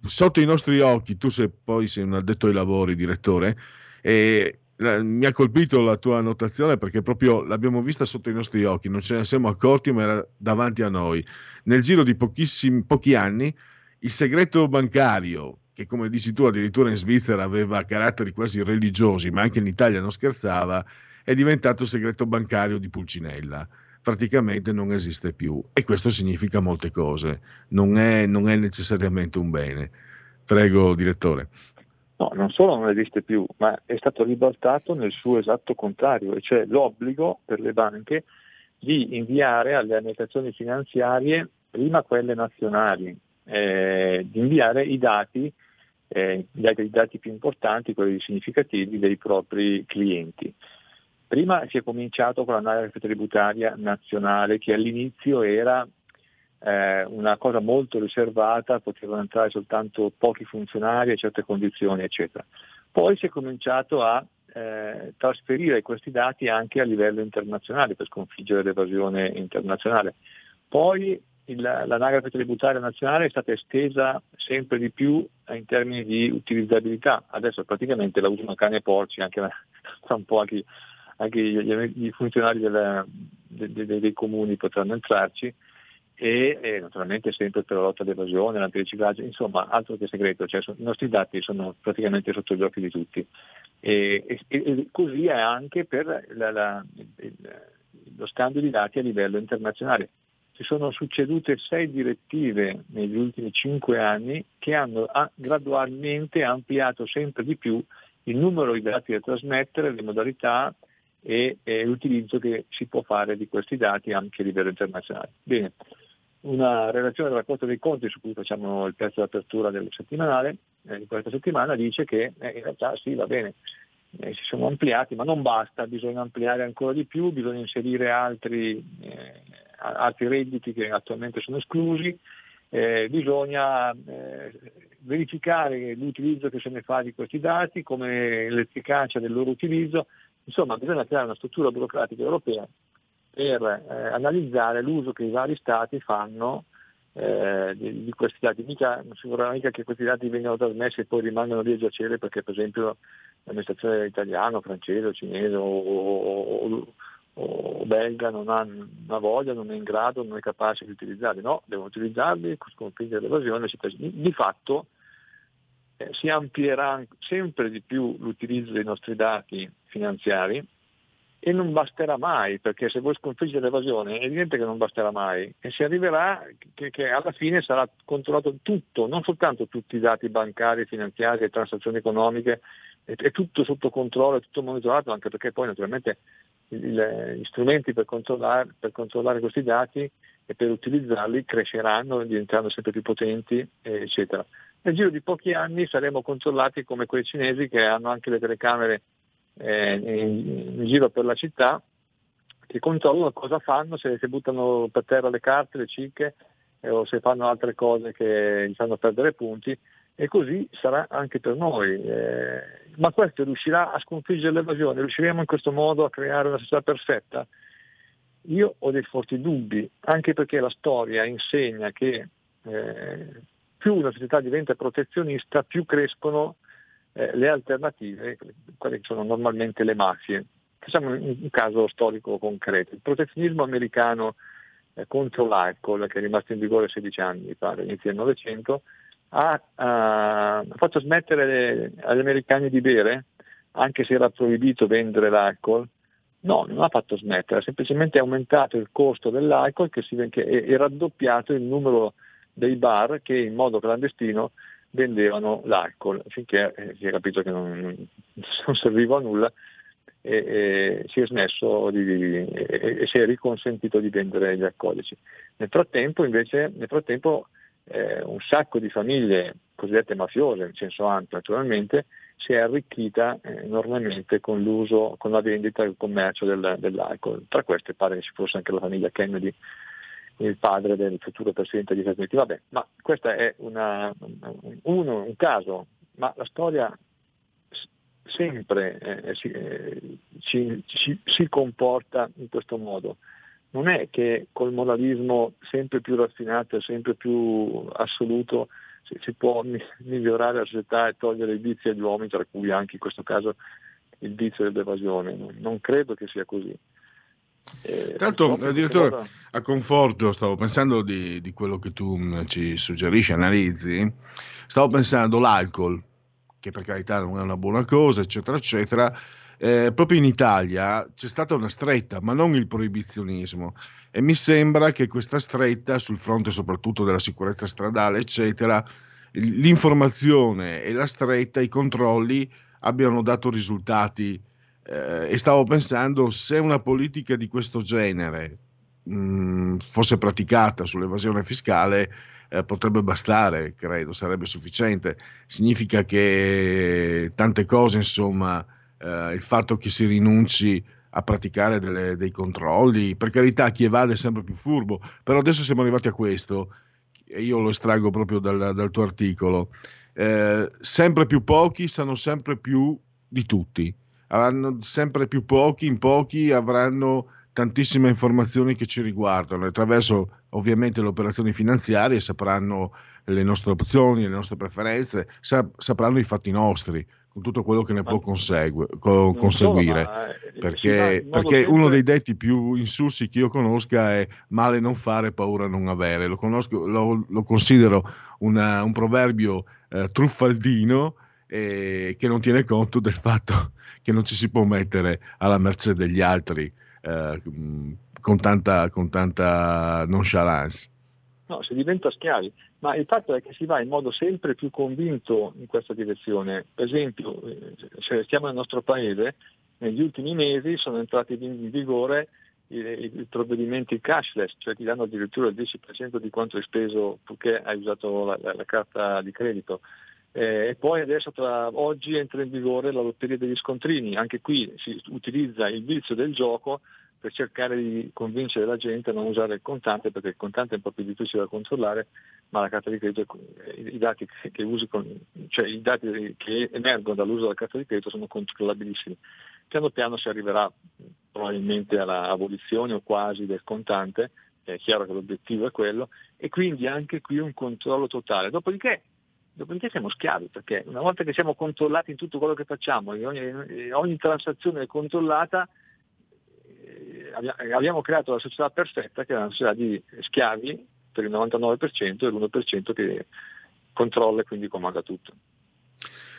sotto i nostri occhi, tu sei, poi sei un addetto ai lavori, direttore, e mi ha colpito la tua annotazione perché proprio l'abbiamo vista sotto i nostri occhi, non ce ne siamo accorti ma era davanti a noi. Nel giro di pochi anni il segreto bancario, che come dici tu addirittura in Svizzera aveva caratteri quasi religiosi, ma anche in Italia non scherzava, è diventato segreto bancario di Pulcinella. Praticamente non esiste più e questo significa molte cose, non è, non è necessariamente un bene. Prego, direttore. No, non solo non esiste più, ma è stato ribaltato nel suo esatto contrario, e cioè l'obbligo per le banche di inviare alle amministrazioni finanziarie, prima quelle nazionali, eh, di inviare i dati, eh, i dati, più importanti, quelli significativi dei propri clienti. Prima si è cominciato con l'anagrafe tributaria nazionale che all'inizio era eh, una cosa molto riservata, potevano entrare soltanto pochi funzionari a certe condizioni, eccetera. Poi si è cominciato a eh, trasferire questi dati anche a livello internazionale per sconfiggere l'evasione internazionale. Poi il, l'anagrafe tributaria nazionale è stata estesa sempre di più in termini di utilizzabilità, adesso praticamente la usano cani e porci, anche, tra un po' anche, anche gli, funzionari delle, de, de, dei comuni potranno entrarci e, e, naturalmente sempre per la lotta all'evasione, l'antiriciclaggio, insomma altro che segreto, cioè, i nostri dati sono praticamente sotto gli occhi di tutti. E, e, e così è anche per la, la, lo scambio di dati a livello internazionale. Ci sono succedute sei direttive negli ultimi cinque anni che hanno gradualmente ampliato sempre di più il numero di dati da trasmettere, le modalità e, e l'utilizzo che si può fare di questi dati anche a livello internazionale. Bene, una relazione della Corte dei Conti su cui facciamo il pezzo d'apertura del settimanale eh, di questa settimana dice che eh, in realtà sì, va bene, eh, si sono ampliati, ma non basta, bisogna ampliare ancora di più, bisogna inserire altri, eh, altri redditi che attualmente sono esclusi, eh, bisogna eh, verificare l'utilizzo che se ne fa di questi dati, come l'efficacia del loro utilizzo, insomma bisogna creare una struttura burocratica europea per eh, analizzare l'uso che i vari stati fanno eh, di, di, questi dati. Mica, non si vorrà mica che questi dati vengano trasmessi e poi rimangano lì a giacere perché per esempio l'amministrazione italiana, francese, cinese o, o, o, belga non ha una voglia, non è in grado, non è capace di utilizzarli. No, devono utilizzarli, sconfiggere l'evasione. Di, di fatto eh, si amplierà sempre di più l'utilizzo dei nostri dati finanziari e non basterà mai, perché se vuoi sconfiggere l'evasione è evidente che non basterà mai e si arriverà che, che, alla fine sarà controllato tutto, non soltanto tutti i dati bancari, finanziari, le transazioni economiche, è, è tutto sotto controllo, è tutto monitorato, anche perché poi naturalmente il, gli strumenti per controllare, per controllare, questi dati e per utilizzarli cresceranno, diventeranno sempre più potenti, eccetera. Nel giro di pochi anni saremo controllati come quei cinesi che hanno anche le telecamere eh, in, in, giro per la città che controllano cosa fanno, se, se buttano per terra le carte, le cicche eh, o se fanno altre cose che gli fanno perdere punti e così sarà anche per noi. Eh, ma questo riuscirà a sconfiggere l'evasione? Riusciremo in questo modo a creare una società perfetta? Io ho dei forti dubbi, anche perché la storia insegna che eh, più una società diventa protezionista, più crescono eh, le alternative, quelle che sono normalmente le mafie. Facciamo un, un caso storico concreto. Il protezionismo americano eh, contro l'alcol, che è rimasto in vigore 16 anni, pare, all'inizio del Novecento, ha, ha fatto smettere le, agli americani di bere, anche se era proibito vendere l'alcol. No, non ha fatto smettere, ha semplicemente aumentato il costo dell'alcol e raddoppiato il numero dei bar che in modo clandestino vendevano l'alcol finché eh, si è capito che non, non serviva a nulla e, e si è smesso di, e, e, si è riconsentito di vendere gli alcolici. Nel frattempo invece nel frattempo, eh, un sacco di famiglie cosiddette mafiose, in senso ampio naturalmente, si è arricchita eh, enormemente con l'uso, con la vendita e il commercio del, dell'alcol. Tra queste pare che ci fosse anche la famiglia Kennedy il padre del futuro presidente degli Stati Uniti. Vabbè, ma questo è una, uno, un caso, ma la storia sempre eh, si, eh, ci, ci, si comporta in questo modo. Non è che col moralismo sempre più raffinato e sempre più assoluto si, si, può migliorare la società e togliere i vizi agli uomini, tra cui anche in questo caso il vizio dell'evasione. Non credo che sia così. Eh, Tanto, direttore, a conforto, stavo pensando di, di, quello che tu mm, ci suggerisci, analizzi, stavo pensando l'alcol, che per carità non è una buona cosa, eccetera, eccetera. Eh, proprio in Italia c'è stata una stretta, ma non il proibizionismo. E mi sembra che questa stretta, sul fronte soprattutto della sicurezza stradale, eccetera, l'informazione e la stretta, i controlli abbiano dato risultati eh, e stavo pensando se una politica di questo genere mh, fosse praticata sull'evasione fiscale eh, potrebbe bastare, credo, sarebbe sufficiente. Significa che tante cose, insomma, eh, il fatto che si rinunci a praticare delle- dei controlli, per carità chi evade è sempre più furbo, però adesso siamo arrivati a questo, e io lo estraggo proprio dal, dal tuo articolo, Eh, sempre più pochi sanno sempre più di tutti, avranno sempre più pochi, in pochi avranno tantissime informazioni che ci riguardano, attraverso ovviamente le operazioni finanziarie sapranno le nostre opzioni, le nostre preferenze, sa- sapranno i fatti nostri, con tutto quello che ne può consegue- co- conseguire. ma, eh, perché perché sempre- uno dei detti più insulsi che io conosca è male non fare, paura non avere. Lo, conosco- lo- lo considero una- un proverbio eh, truffaldino eh, che non tiene conto del fatto che non ci si può mettere alla mercé degli altri eh, mh, con, tanta, con tanta nonchalance. No, si diventa schiavi, ma il fatto è che si va in modo sempre più convinto in questa direzione. Per esempio, eh, se restiamo nel nostro paese, negli ultimi mesi sono entrati in vigore i, i provvedimenti cashless, cioè ti danno addirittura il 10% di quanto hai speso purché hai usato la, la- la carta di credito. Eh, e poi adesso tra oggi entra in vigore la lotteria degli scontrini, anche qui si utilizza il vizio del gioco per cercare di convincere la gente a non usare il contante perché il contante è un po' più difficile da controllare, ma la carta di credito, i dati che, usi con- cioè i dati che emergono dall'uso della carta di credito sono controllabilissimi. Piano piano si arriverà probabilmente alla abolizione o quasi del contante, è chiaro che l'obiettivo è quello, e quindi anche qui un controllo totale. Dopodiché Dopodiché siamo schiavi perché una volta che siamo controllati in tutto quello che facciamo ogni, ogni transazione è controllata, eh, abbia- abbiamo creato la società perfetta che è una società di schiavi per il 99% e l'1% che controlla e quindi comanda tutto.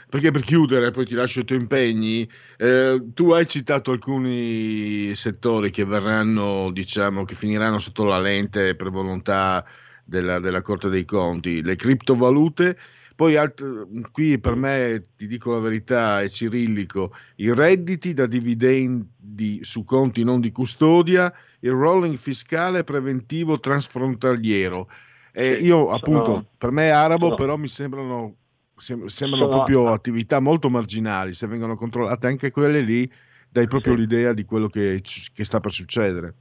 Perché per chiudere, poi ti lascio i tuoi impegni, eh, tu hai citato alcuni settori che verranno, diciamo, che finiranno sotto la lente per volontà della, della Corte dei Conti, le criptovalute, poi alt- qui per me, ti dico la verità, è cirillico, i redditi da dividendi su conti non di custodia, il rolling fiscale preventivo transfrontaliero. E io appunto, per me è arabo, sono- però mi sembrano, sem- sembrano sono- proprio attività molto marginali, se vengono controllate anche quelle lì, dai proprio l'idea di quello che, che sta per succedere.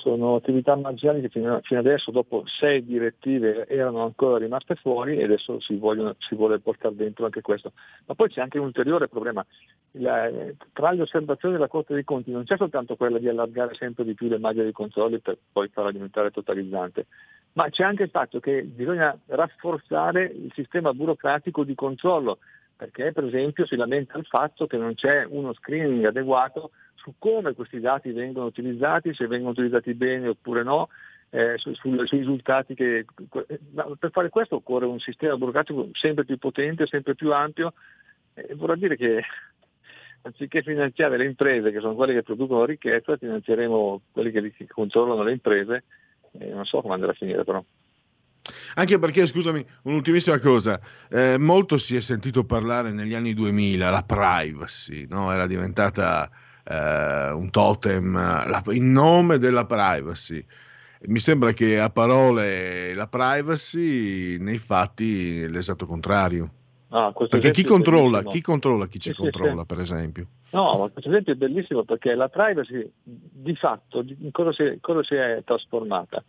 Sono attività marginali che fino, adesso, dopo sei direttive, erano ancora rimaste fuori e adesso si, vogliono- si vuole portare dentro anche questo. Ma poi c'è anche un ulteriore problema. La- tra le osservazioni della Corte dei Conti non c'è soltanto quella di allargare sempre di più le maglie dei controlli per poi farla diventare totalizzante, ma c'è anche il fatto che bisogna rafforzare il sistema burocratico di controllo, perché per esempio si lamenta il fatto che non c'è uno screening adeguato su come questi dati vengono utilizzati, se vengono utilizzati bene oppure no, eh, su- sul- sui risultati che... per fare questo occorre un sistema burocratico sempre più potente, sempre più ampio, e vorrà dire che anziché finanziare le imprese, che sono quelle che producono ricchezza, finanzieremo quelli che, controllano le imprese, e non so come andrà a finire però. Anche perché, scusami, un'ultimissima cosa, eh, molto si è sentito parlare negli anni 2000, la privacy, no? era diventata eh, un totem la- in nome della privacy. Mi sembra che a parole la privacy, nei fatti è l'esatto contrario. Ah, Perché chi controlla, chi controlla chi ci Sì, controlla, sì. per esempio? No, ma questo esempio è bellissimo perché la privacy di fatto in cosa si, cosa si è trasformata?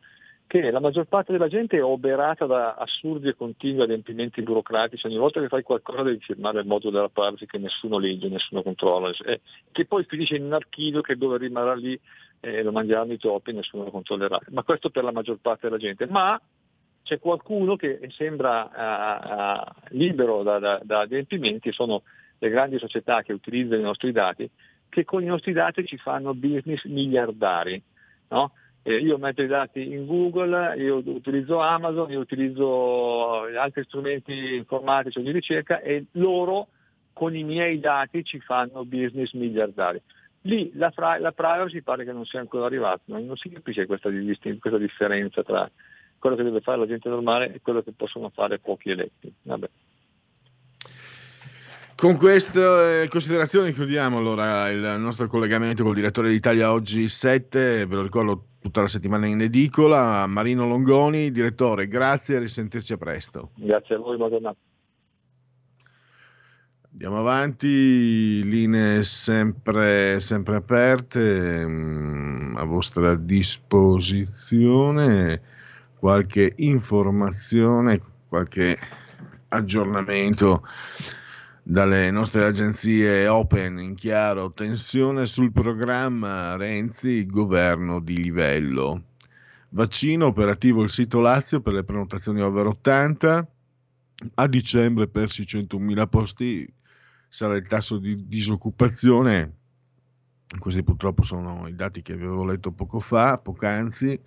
Che la maggior parte della gente è oberata da assurdi e continui adempimenti burocratici, ogni volta che fai qualcosa devi firmare il modulo della privacy che nessuno legge, nessuno controlla, e che poi finisce in un archivio che dove rimarrà lì e lo mangeranno i topi e nessuno lo controllerà. Ma questo per la maggior parte della gente. Ma c'è qualcuno che sembra ah, ah, libero da, da- da adempimenti, sono le grandi società che utilizzano i nostri dati, che con i nostri dati ci fanno business miliardari. no? Eh, io metto i dati in Google, io utilizzo Amazon, io utilizzo altri strumenti informatici o di ricerca e loro con i miei dati ci fanno business miliardari. Lì la, fra- la privacy pare che non sia ancora arrivata, non, non si capisce questa, distin- questa differenza tra quello che deve fare la gente normale e quello che possono fare pochi eletti. Vabbè. Con queste considerazioni chiudiamo allora il nostro collegamento col direttore d'Italia oggi 7, ve lo ricordo tutta la settimana in edicola. Marino Longoni, direttore, grazie e risentirci a presto. Grazie a voi, Madonna. Andiamo avanti, linee sempre, sempre aperte, mm, a vostra disposizione, qualche informazione, qualche aggiornamento dalle nostre agenzie Open in chiaro, tensione sul programma Renzi, governo di livello. Vaccino operativo il sito Lazio per le prenotazioni over 80, a dicembre persi 100.000 posti, sarà il tasso di disoccupazione, questi purtroppo sono i dati che avevo letto poco fa, poc'anzi,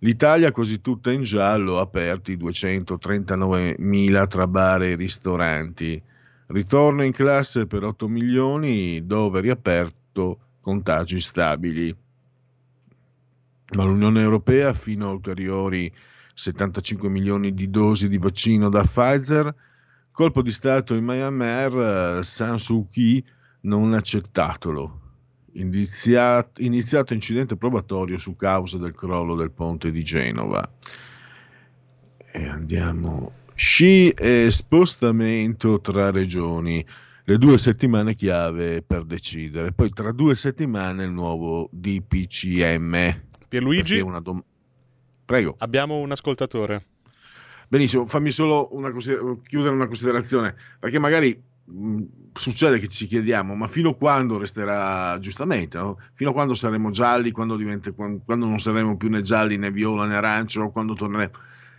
l'Italia quasi tutta in giallo, aperti 239.000 tra bar e ristoranti, ritorno in classe per 8 milioni dove riaperto contagi stabili. Ma l'Unione Europea fino a ulteriori 75 milioni di dosi di vaccino da Pfizer, colpo di Stato in Myanmar, eh, San Suu Kyi non accettatelo. Iniziato, iniziato incidente probatorio su causa del crollo del ponte di Genova. E andiamo. Sci e spostamento tra regioni. Le due settimane chiave per decidere. Poi tra due settimane il nuovo DPCM. Pierluigi? Una dom- Prego. Abbiamo un ascoltatore. Benissimo, fammi solo una consider- chiudere una considerazione, perché magari mh, succede che ci chiediamo, ma fino a quando resterà giustamente, no? fino a quando saremo gialli, quando, diventa- quan- quando non saremo più né gialli né viola né arancio, quando torneremo...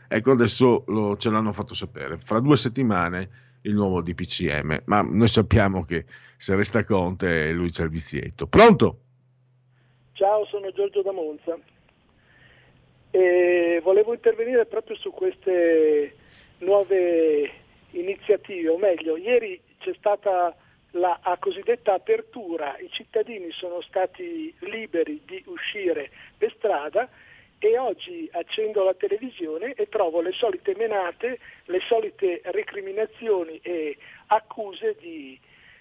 Ecco, adesso lo- ce l'hanno fatto sapere, fra due settimane il nuovo DPCM, ma noi sappiamo che se resta Conte lui c'è il vizietto. Pronto? Ciao, sono Giorgio da Monza e volevo intervenire proprio su queste nuove iniziative, o meglio, ieri c'è stata la cosiddetta apertura, i cittadini sono stati liberi di uscire per strada e oggi accendo la televisione e trovo le solite menate, le solite recriminazioni e accuse di,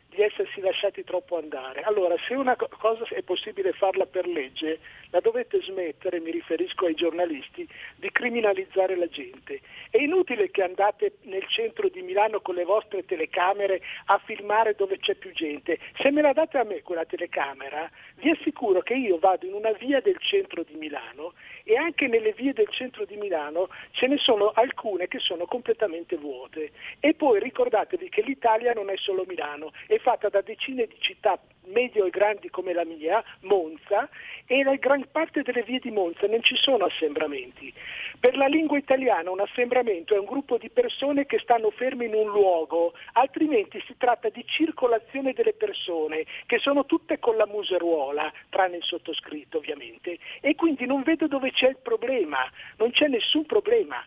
di essersi lasciati troppo andare. Allora, se una co- cosa è possibile farla per legge, la dovete smettere, mi riferisco ai giornalisti, di criminalizzare la gente. È inutile che andate nel centro di Milano con le vostre telecamere a filmare dove c'è più gente. Se me la date a me quella telecamera, vi assicuro che io vado in una via del centro di Milano e anche nelle vie del centro di Milano ce ne sono alcune che sono completamente vuote. E poi ricordatevi che l'Italia non è solo Milano, è fatta da decine di città medio e grandi come la mia, Monza, e la gran parte delle vie di Monza non ci sono assembramenti. Per la lingua italiana un assembramento è un gruppo di persone che stanno fermi in un luogo, altrimenti si tratta di circolazione delle persone, che sono tutte con la museruola, tranne il sottoscritto ovviamente, e quindi non vedo dove c'è il problema, non c'è nessun problema.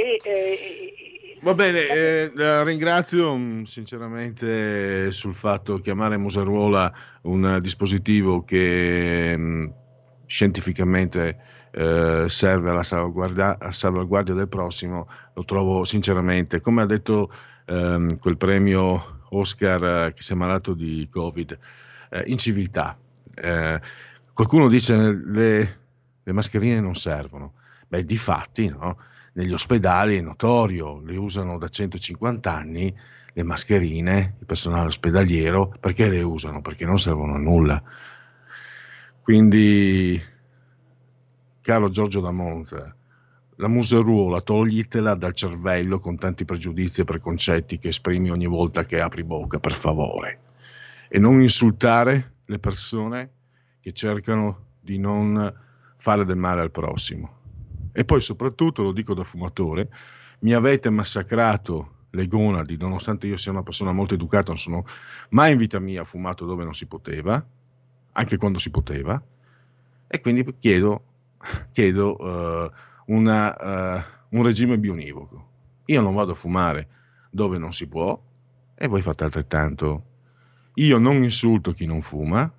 E, eh, Va bene, eh, la ringrazio mh, sinceramente sul fatto di chiamare Museruola un dispositivo che mh, scientificamente eh, serve alla salvaguardia, salvaguardia del prossimo, lo trovo sinceramente, come ha detto ehm, quel premio Oscar eh, che si è malato di Covid, eh, inciviltà. Eh, qualcuno dice le, le mascherine non servono, beh di fatti no? Negli ospedali è notorio, le usano da 150 anni le mascherine, il personale ospedaliero, perché le usano? Perché non servono a nulla. Quindi, caro Giorgio da Monza, la museruola toglitela dal cervello con tanti pregiudizi e preconcetti che esprimi ogni volta che apri bocca, per favore. E non insultare le persone che cercano di non fare del male al prossimo. E poi soprattutto, lo dico da fumatore, mi avete massacrato le gonadi, nonostante io sia una persona molto educata, non sono mai in vita mia fumato dove non si poteva, anche quando si poteva, e quindi chiedo, chiedo eh, una, eh, un regime bionivoco. Io non vado a fumare dove non si può e voi fate altrettanto. Io non insulto chi non fuma,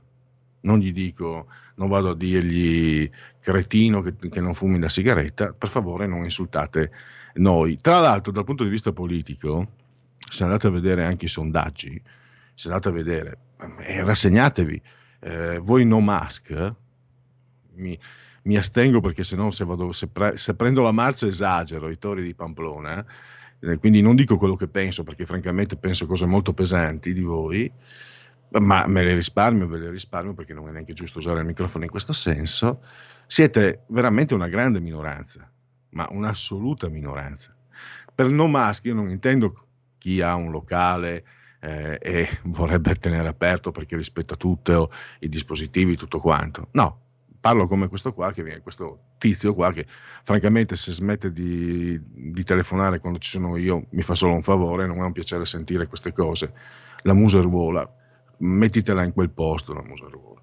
non gli dico, non vado a dirgli cretino che, che non fumi la sigaretta, per favore non insultate noi. Tra l'altro, dal punto di vista politico, se andate a vedere anche i sondaggi, se andate a vedere, eh, rassegnatevi, eh, voi no mask, mi, mi astengo perché se no se, vado, se, pre- se prendo la marcia esagero, i tori di Pamplona, eh, quindi non dico quello che penso perché francamente penso cose molto pesanti di voi, ma me le risparmio, ve le risparmio perché non è neanche giusto usare il microfono in questo senso, siete veramente una grande minoranza, ma un'assoluta minoranza. Per non maschi io non intendo chi ha un locale eh, e vorrebbe tenere aperto perché rispetta tutto, i dispositivi, tutto quanto. No, parlo come questo qua, che viene, questo tizio qua che francamente se smette di, di telefonare quando ci sono io mi fa solo un favore, non è un piacere sentire queste cose. La museruola, mettitela in quel posto la museruola.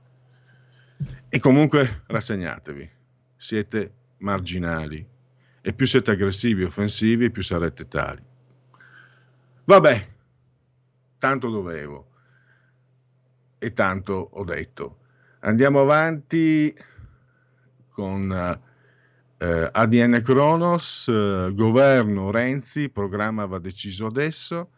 E comunque rassegnatevi, siete marginali e più siete aggressivi e offensivi più sarete tali. Vabbè, tanto dovevo e tanto ho detto. Andiamo avanti con eh, ADN Kronos, eh, governo Renzi, programma va deciso adesso,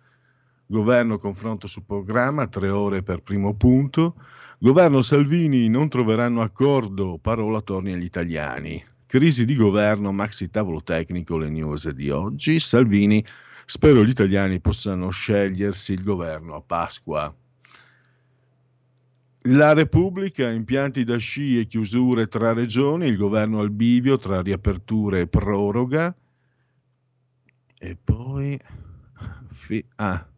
governo confronto sul programma, tre ore per primo punto, governo Salvini non troveranno accordo, parola torni agli italiani, crisi di governo, maxi tavolo tecnico, le news di oggi, Salvini, spero gli italiani possano scegliersi il governo a Pasqua. La Repubblica, impianti da sci e chiusure tra regioni, il governo al bivio tra riaperture e proroga. E poi... Ah.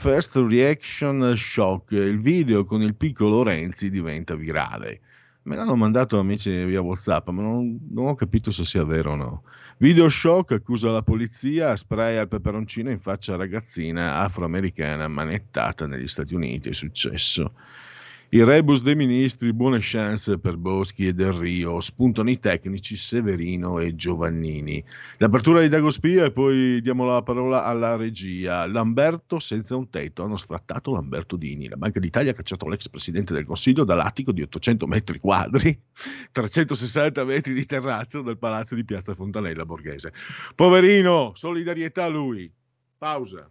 First reaction shock, il video con il piccolo Renzi diventa virale. Me l'hanno mandato amici via WhatsApp, ma non, non ho capito se sia vero o no. Video shock accusa la polizia, spray al peperoncino in faccia a ragazzina afroamericana manettata negli Stati Uniti. È successo. Il rebus dei ministri, buone chance per Boschi e Del Rio, spuntano i tecnici Severino e Giovannini. L'apertura di Dagospia e poi diamo la parola alla regia. Lamberto senza un tetto, hanno sfrattato Lamberto Dini. La Banca d'Italia ha cacciato l'ex presidente del Consiglio dall'attico di 800 metri quadri, 360 metri di terrazzo del palazzo di Piazza Fontanella Borghese. Poverino, solidarietà a lui. Pausa.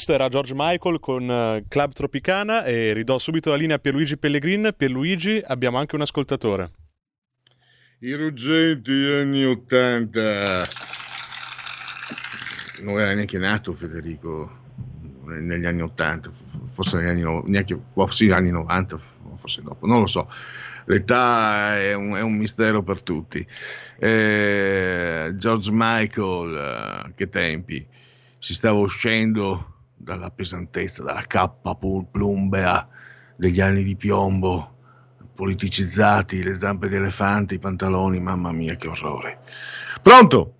Questo era George Michael con eh, Club Tropicana e ridò subito la linea a Pierluigi Pellegrin. Pierluigi, abbiamo anche un ascoltatore. I ruggenti anni 80. Non era neanche nato Federico negli anni 80, forse negli anni, neanche, oh, sì, anni 90, forse dopo, non lo so. L'età è un, è un mistero per tutti. Eh, George Michael, eh, che tempi, si stava uscendo dalla pesantezza, dalla cappa plumbea degli anni di piombo, politicizzati, le zampe di elefante, i pantaloni, mamma mia che orrore. Pronto?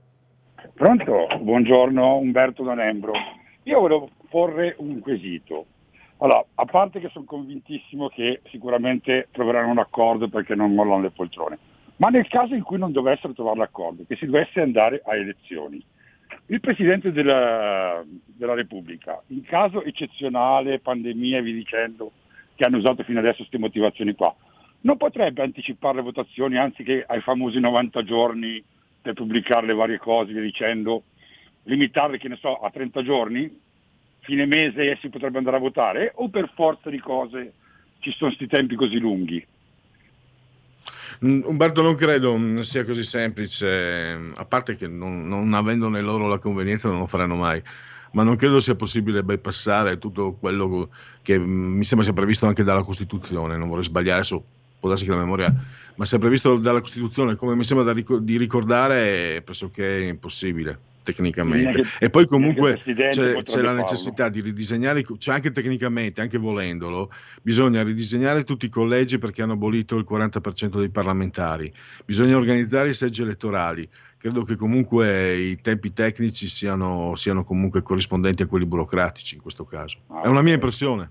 Pronto? Buongiorno Umberto D'Anembro. Io volevo porre un quesito. Allora, a parte che sono convintissimo che sicuramente troveranno un accordo perché non mollano le poltrone, ma nel caso in cui non dovessero trovare l'accordo, che si dovesse andare a elezioni, il Presidente della, della Repubblica, in caso eccezionale, pandemia e via dicendo, che hanno usato fino adesso queste motivazioni qua, non potrebbe anticipare le votazioni anziché ai famosi 90 giorni per pubblicare le varie cose, via dicendo, limitarle, che ne so, a 30 giorni, fine mese si potrebbe andare a votare, o per forza di cose ci sono questi tempi così lunghi? Mm, Umberto, non credo mm, sia così semplice, mm, a parte che non, non avendone loro la convenienza non lo faranno mai, ma non credo sia possibile bypassare tutto quello che mi sembra sia previsto anche dalla Costituzione, non vorrei sbagliare, adesso può darsi che la memoria, ma sia previsto dalla Costituzione, come mi sembra ric- di ricordare, è pressoché impossibile tecnicamente. E poi comunque c'è, c'è la farlo. necessità di ridisegnare, c'è anche tecnicamente, anche volendolo, bisogna ridisegnare tutti i collegi perché hanno abolito il 40% dei parlamentari, bisogna organizzare i seggi elettorali. Credo che comunque i tempi tecnici siano, siano comunque corrispondenti a quelli burocratici in questo caso. È una mia impressione.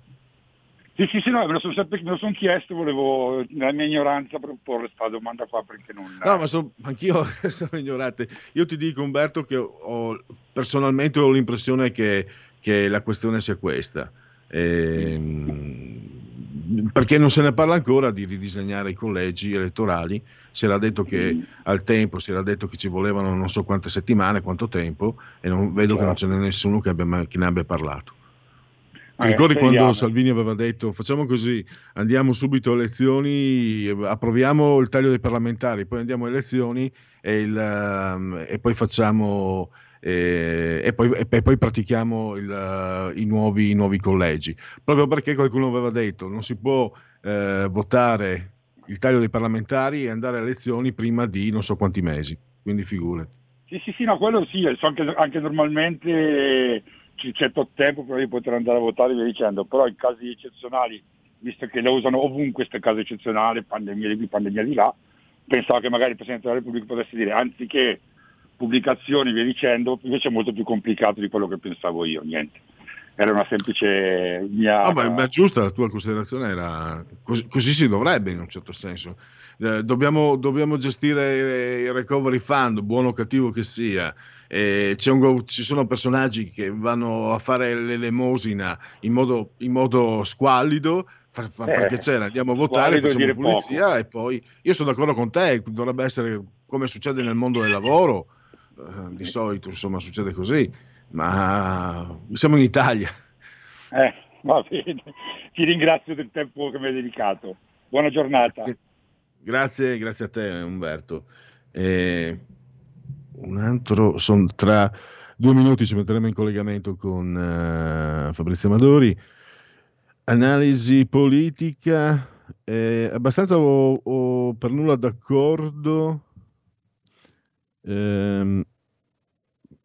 Sì, sì, sì, no, me lo sono son chiesto, volevo nella mia ignoranza proporre questa domanda qua perché non... No, ma so- anch'io sono ignorante. Io ti dico, Umberto, che ho, personalmente ho l'impressione che, che la questione sia questa. Ehm, perché non se ne parla ancora di ridisegnare i collegi elettorali. Si era detto che al tempo si era detto che ci volevano non so quante settimane, quanto tempo, e non vedo che non ce n'è nessuno che, abbia che ne abbia parlato. Ti ricordi quando speriamo. Salvini aveva detto facciamo così, andiamo subito a elezioni, approviamo il taglio dei parlamentari, poi andiamo a elezioni e, il, ehm, e poi facciamo eh, e, poi, e poi- pratichiamo il, i, nuovi, i nuovi collegi. Proprio perché qualcuno aveva detto non si può eh, votare il taglio dei parlamentari e andare a elezioni prima di non so quanti mesi. Quindi figure. Sì, sì, sì, no, quello sì, so anche, anche normalmente c'è tot tempo prima di poter andare a votare via dicendo, però in casi eccezionali, visto che lo usano ovunque queste casi eccezionali, pandemia di qui, pandemia di là, pensavo che magari il Presidente della Repubblica potesse dire, anziché pubblicazioni via dicendo, invece è molto più complicato di quello che pensavo io, niente. Era una semplice mia... Ah, ma, ma giusta la tua considerazione, era così, così si dovrebbe in un certo senso. Eh, dobbiamo, dobbiamo gestire il recovery fund, buono o cattivo che sia. Eh, c'è un ci sono personaggi che vanno a fare l'elemosina in modo, in modo squallido, fa, fa per Eh, piacere, andiamo a votare, facciamo pulizia e poi io sono d'accordo con te, dovrebbe essere come succede nel mondo del lavoro, eh, di solito insomma succede così, ma siamo in Italia. Eh, va bene, ti ringrazio del tempo che mi hai dedicato. Buona giornata. Grazie, grazie a te Umberto. Eh, un altro, son tra due minuti ci metteremo in collegamento con eh, Fabrizio Amadori. Analisi politica, eh, abbastanza o, o per nulla d'accordo. Ehm,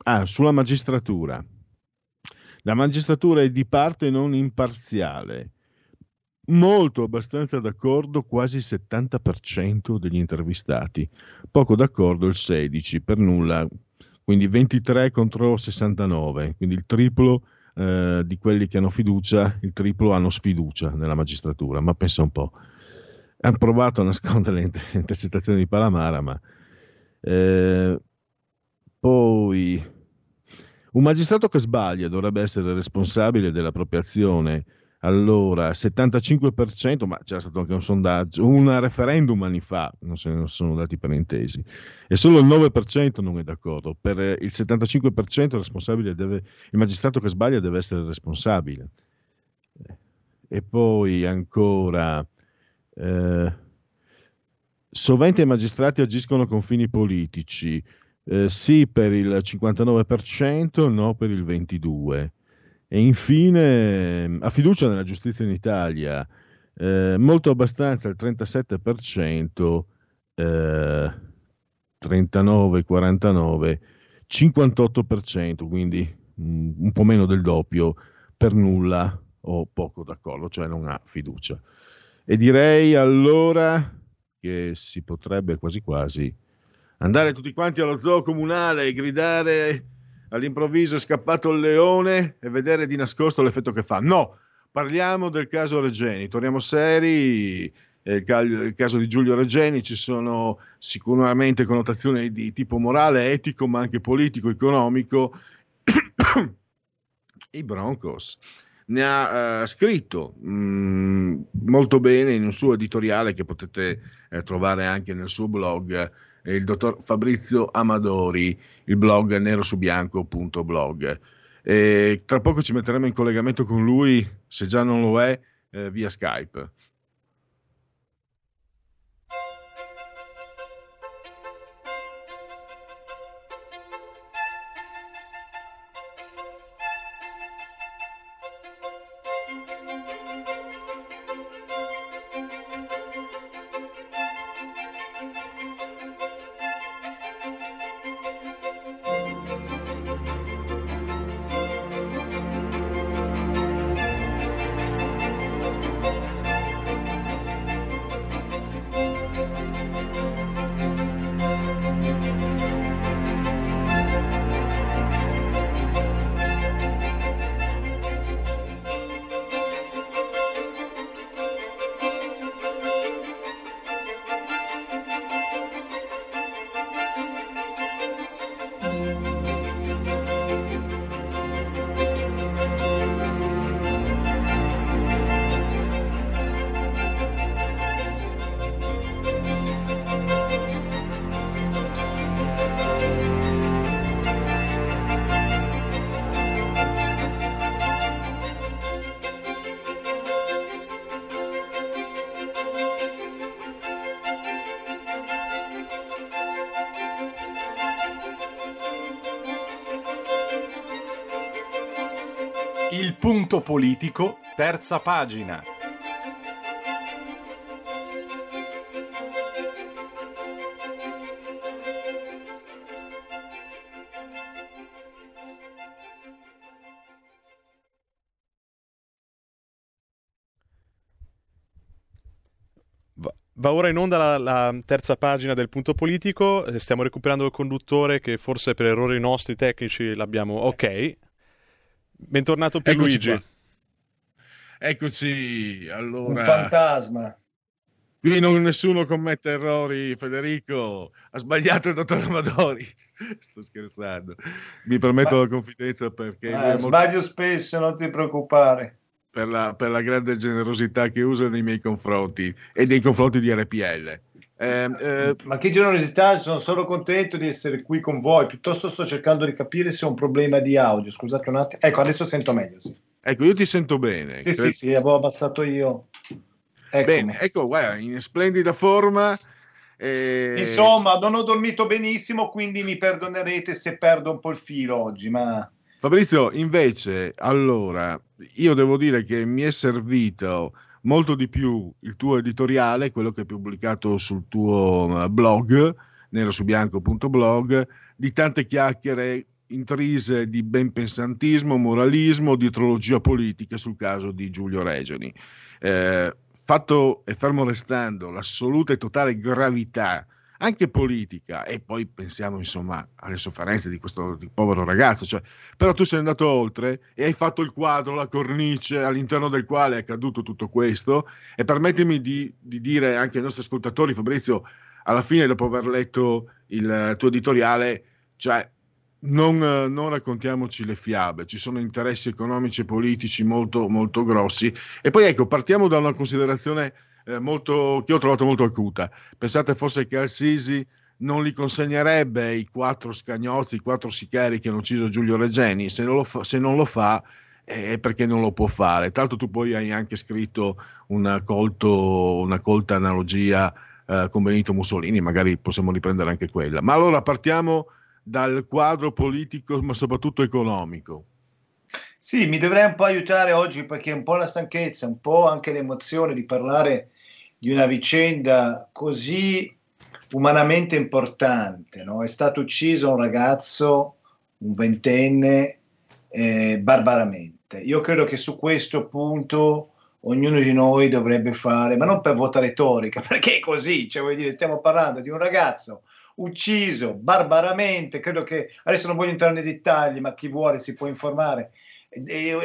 ah, sulla magistratura. La magistratura è di parte non imparziale. Molto abbastanza d'accordo quasi il 70% degli intervistati, poco d'accordo il 16%, per nulla, quindi 23 contro 69, quindi il triplo eh, di quelli che hanno fiducia, il triplo hanno sfiducia nella magistratura, ma pensa un po'. Hanno provato a nascondere le inter- le intercettazioni di Palamara, ma... eh, poi un magistrato che sbaglia dovrebbe essere responsabile dell'appropriazione Allora, 75%, ma c'era stato anche un sondaggio, un referendum anni fa, non se ne sono dati per intesi, e solo il 9% non è d'accordo. Per eh, il 75% il deve, il magistrato che sbaglia deve essere responsabile. E poi ancora, eh, sovente i magistrati agiscono con fini politici, eh, sì per il 59%, no per il 22%. E infine, ha fiducia nella giustizia in Italia, eh, molto abbastanza il 37%, eh, 39, 49, 58%, quindi mm, un po' meno del doppio, per nulla o poco d'accordo, cioè non ha fiducia. E direi allora che si potrebbe quasi quasi andare tutti quanti allo zoo comunale e gridare all'improvviso è scappato il leone e vedere di nascosto l'effetto che fa. No, parliamo del caso Regeni, torniamo seri. eh, Il, ca- il caso di Giulio Regeni ci sono sicuramente connotazioni di tipo morale, etico, ma anche politico, economico. I Broncos ne ha eh, scritto mh, molto bene in un suo editoriale che potete eh, trovare anche nel suo blog il dottor Fabrizio Amadori, il blog nerosubianco.blog. E tra poco ci metteremo in collegamento con lui, se già non lo è, eh, via Skype. Politico, terza pagina. Va- ora in onda la, la terza pagina del punto politico. eh, Stiamo recuperando il conduttore che forse per errori nostri tecnici l'abbiamo. Ok. Bentornato Pierluigi. Eccoci allora. Un fantasma. Qui non nessuno commette errori, Federico. Ha sbagliato il dottor Amadori. Sto scherzando. Mi permetto Ma- la confidenza perché Ah, molto- sbaglio spesso, non ti preoccupare. per, la, per la grande generosità che usa nei miei confronti e nei confronti di RPL. Eh, eh, Ma che generosità, sono solo contento di essere qui con voi. Piuttosto sto cercando di capire se ho un problema di audio. Scusate un attimo. Ecco, adesso sento meglio. Sì, ecco, io ti sento bene. sì, sì, sì, avevo abbassato io. Eccomi. Bene, ecco, guarda, in splendida forma. eh, Insomma, non ho dormito benissimo, quindi mi perdonerete se perdo un po' il filo oggi, ma Fabrizio, invece, allora, io devo dire che mi è servito molto di più il tuo editoriale, quello che hai pubblicato sul tuo eh, blog, nerosubianco.blog, di tante chiacchiere intrise di benpensantismo, moralismo, di trologia politica sul caso di Giulio Regeni. Eh, fatto e fermo restando l'assoluta e totale gravità anche politica, e poi pensiamo insomma alle sofferenze di questo di povero ragazzo, cioè, però tu sei andato oltre e hai fatto il quadro, la cornice all'interno del quale è accaduto tutto questo e permettimi di, di dire anche ai nostri ascoltatori, Fabrizio, alla fine dopo aver letto il tuo editoriale, cioè non, eh, non raccontiamoci le fiabe, ci sono interessi economici e politici molto, molto grossi. E poi ecco, partiamo da una considerazione eh, molto, che ho trovato molto acuta. Pensate forse che Al-Sisi non li consegnerebbe i quattro scagnozzi, i quattro sicari che hanno ucciso Giulio Regeni, se non lo fa, se non lo fa è perché non lo può fare. L'altro tu poi hai anche scritto una, colto, una colta analogia eh, con Benito Mussolini, magari possiamo riprendere anche quella. Ma allora partiamo dal quadro politico, ma soprattutto economico. Sì, mi dovrei un po' aiutare oggi perché un po' la stanchezza, un po' anche l'emozione di parlare di una vicenda così umanamente importante. No? È stato ucciso un ragazzo, un ventenne, eh, barbaramente. Io credo che su questo punto ognuno di noi dovrebbe fare, ma non per vota retorica, perché è così, cioè voglio dire, stiamo parlando di un ragazzo ucciso barbaramente, credo che adesso non voglio entrare nei dettagli, ma chi vuole si può informare,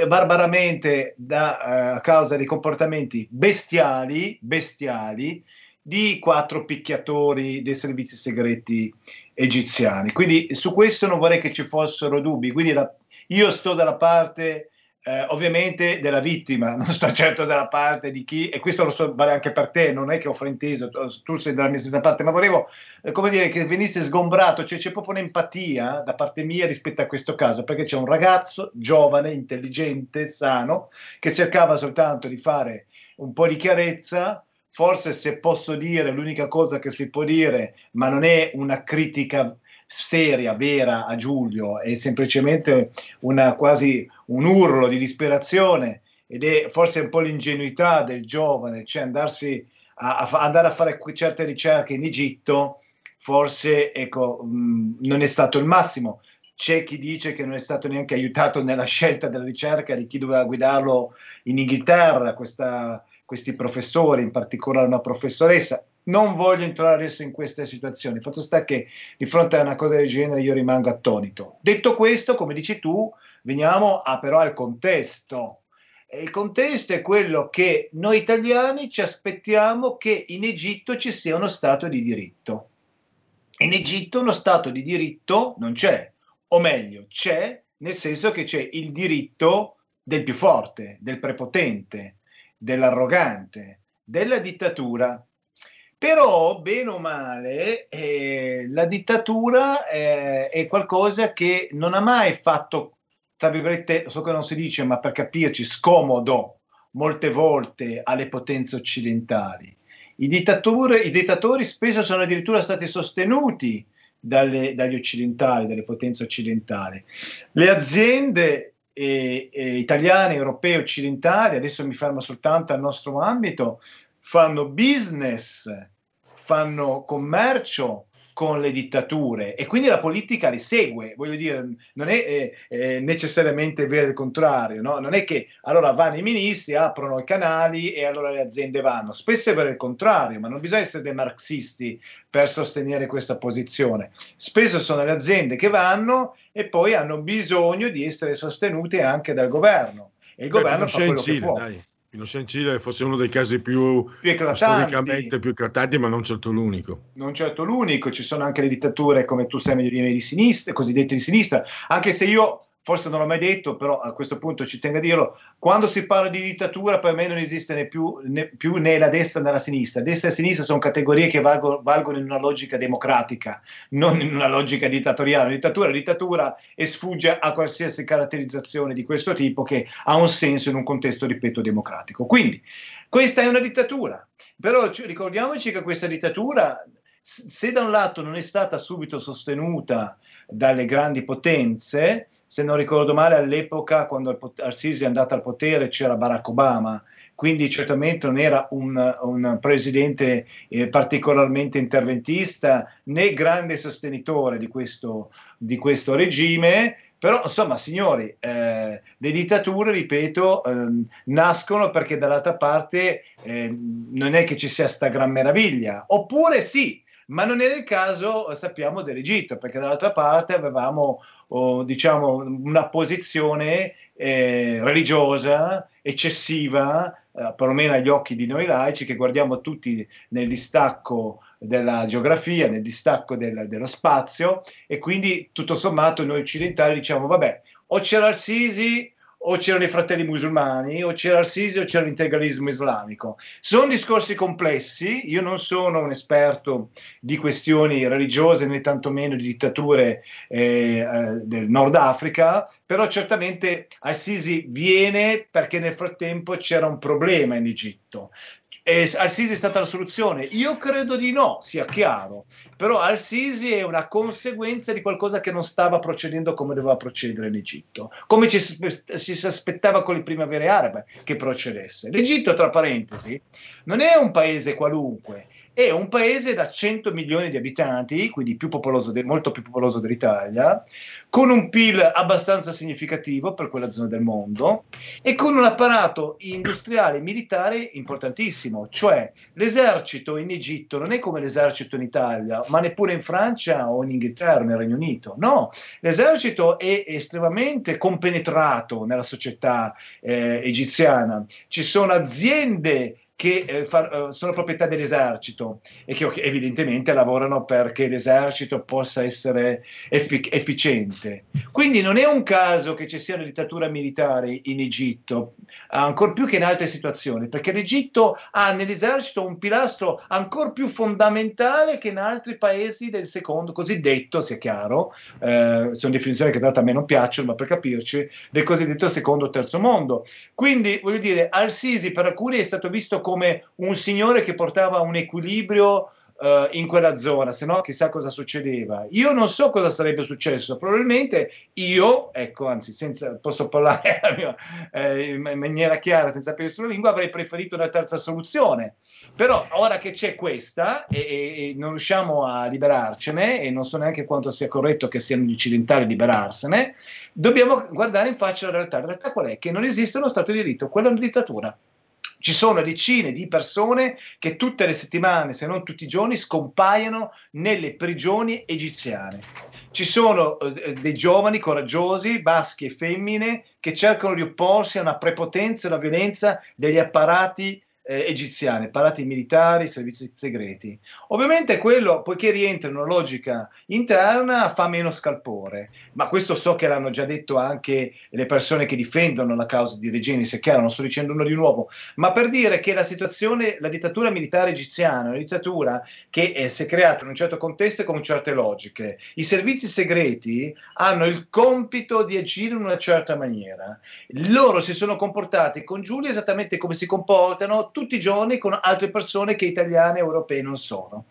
barbaramente da, eh, a causa di comportamenti bestiali, bestiali di quattro picchiatori dei servizi segreti egiziani. Quindi su questo non vorrei che ci fossero dubbi. Quindi la, io sto dalla parte eh, ovviamente della vittima, non sto certo dalla parte di chi, e questo lo so, vale anche per te, non è che ho frainteso, tu sei dalla mia stessa parte, ma volevo, eh, come dire, che venisse sgombrato, cioè c'è proprio un'empatia da parte mia rispetto a questo caso, perché c'è un ragazzo giovane, intelligente, sano, che cercava soltanto di fare un po' di chiarezza, forse se posso dire l'unica cosa che si può dire, ma non è una critica seria, vera a Giulio, è semplicemente una, quasi un urlo di disperazione ed è forse un po' l'ingenuità del giovane, cioè andarsi a, a andare a fare certe ricerche in Egitto, forse ecco, mh, non è stato il massimo. C'è chi dice che non è stato neanche aiutato nella scelta della ricerca di chi doveva guidarlo in Inghilterra, questa, questi professori, in particolare una professoressa non voglio entrare adesso in queste situazioni. Il fatto sta che di fronte a una cosa del genere io rimango attonito. Detto questo, come dici tu, veniamo a, però al contesto. E il contesto è quello che noi italiani ci aspettiamo che in Egitto ci sia uno Stato di diritto. In Egitto uno Stato di diritto non c'è, o meglio, c'è nel senso che c'è il diritto del più forte, del prepotente, dell'arrogante, della dittatura. Però, bene o male, eh, la dittatura eh, è qualcosa che non ha mai fatto, tra virgolette, so che non si dice, ma per capirci, scomodo molte volte alle potenze occidentali. I dittatori, i dittatori spesso sono addirittura stati sostenuti dalle, dagli occidentali, dalle potenze occidentali. Le aziende eh, eh, italiane, europee, occidentali, adesso mi fermo soltanto al nostro ambito, fanno business, fanno commercio con le dittature e quindi la politica li segue, voglio dire, non è eh, eh, necessariamente vero il contrario, no? non è che allora vanno i ministri, aprono i canali e allora le aziende vanno, spesso è vero il contrario, ma non bisogna essere dei marxisti per sostenere questa posizione, spesso sono le aziende che vanno e poi hanno bisogno di essere sostenute anche dal governo e il Beh, governo fa quello Cile, che può. dai. Innocent Cile è forse uno dei casi più, Più storicamente più eclatanti, ma non certo l'unico. non certo l'unico, ci sono anche le dittature, come tu sai meglio di me, di sinistra, cosiddette di sinistra, anche se io forse non l'ho mai detto, però a questo punto ci tengo a dirlo, quando si parla di dittatura per me non esiste né più, né, più né la destra né la sinistra, destra e sinistra sono categorie che valgo- valgono in una logica democratica, non in una logica dittatoriale, dittatura è dittatura e sfugge a qualsiasi caratterizzazione di questo tipo che ha un senso in un contesto, ripeto, democratico. Quindi questa è una dittatura, però ci- ricordiamoci che questa dittatura se da un lato non è stata subito sostenuta dalle grandi potenze, se non ricordo male all'epoca quando al- Al-Sisi è andato al potere c'era Barack Obama, quindi certamente non era un, un presidente eh, particolarmente interventista né grande sostenitore di questo, di questo regime, però insomma signori, eh, le dittature, ripeto, ehm, nascono perché dall'altra parte eh, non è che ci sia sta gran meraviglia, oppure sì, ma non era il caso, eh, sappiamo, dell'Egitto, perché dall'altra parte avevamo oh, diciamo, una posizione eh, religiosa eccessiva, eh, perlomeno agli occhi di noi laici, che guardiamo tutti nel distacco della geografia, nel distacco del- dello spazio e quindi tutto sommato noi occidentali diciamo vabbè o c'era il Sisi o c'erano i fratelli musulmani, o c'era il Sisi o c'era l'integralismo islamico. Sono discorsi complessi, io non sono un esperto di questioni religiose né tantomeno di dittature eh, eh, del Nord Africa, però certamente al-Sisi viene perché nel frattempo c'era un problema in Egitto. E Al-Sisi è stata la soluzione? Io credo di no, sia chiaro, però Al-Sisi è una conseguenza di qualcosa che non stava procedendo come doveva procedere l'Egitto, come ci, ci si aspettava con le primavere arabe che procedesse. L'Egitto, tra parentesi, non è un paese qualunque, è un paese da 100 milioni di abitanti, quindi più de- molto più popoloso dell'Italia, con un PIL abbastanza significativo per quella zona del mondo e con un apparato industriale e militare importantissimo, cioè l'esercito in Egitto non è come l'esercito in Italia, ma neppure in Francia o in Inghilterra, nel Regno Unito, no, l'esercito è estremamente compenetrato nella società eh, egiziana, ci sono aziende che eh, fa- eh, sono proprietà dell'esercito e che evidentemente lavorano perché l'esercito possa essere effic- efficiente. Quindi non è un caso che ci sia una dittatura militare in Egitto, ancora più che in altre situazioni, perché l'Egitto ha nell'esercito un pilastro ancora più fondamentale che in altri paesi del secondo, cosiddetto, sia chiaro, eh, sono definizioni che a me non piacciono, ma per capirci, del cosiddetto secondo o terzo mondo. Quindi, voglio dire, Al-Sisi per alcuni è stato visto come un signore che portava un equilibrio eh, in quella zona, se no chissà cosa succedeva. Io non so cosa sarebbe successo, probabilmente io, ecco, anzi, senza, posso parlare mia, eh, in maniera chiara, senza peli sulla lingua, avrei preferito una terza soluzione. Però ora che c'è questa e, e- non riusciamo a liberarcene, e non so neanche quanto sia corretto che siano gli occidentali liberarsene, dobbiamo guardare in faccia la realtà. La realtà qual è? Che non esiste uno Stato di diritto, quella è una dittatura. Ci sono decine di persone che tutte le settimane, se non tutti i giorni, scompaiono nelle prigioni egiziane. Ci sono eh, dei giovani coraggiosi, maschi e femmine, che cercano di opporsi a una prepotenza e una violenza degli apparati eh, egiziani, apparati militari, servizi segreti. Ovviamente quello, poiché rientra in una logica interna, fa meno scalpore, ma questo so che l'hanno già detto anche le persone che difendono la causa di Regeni, se chiaro, non sto dicendo nulla di nuovo, ma per dire che la situazione, la dittatura militare egiziana una dittatura che eh, si è creata in un certo contesto e con certe logiche. I servizi segreti hanno il compito di agire in una certa maniera. Loro si sono comportati con Giulia esattamente come si comportano tutti i giorni con altre persone che italiane e europee non sono.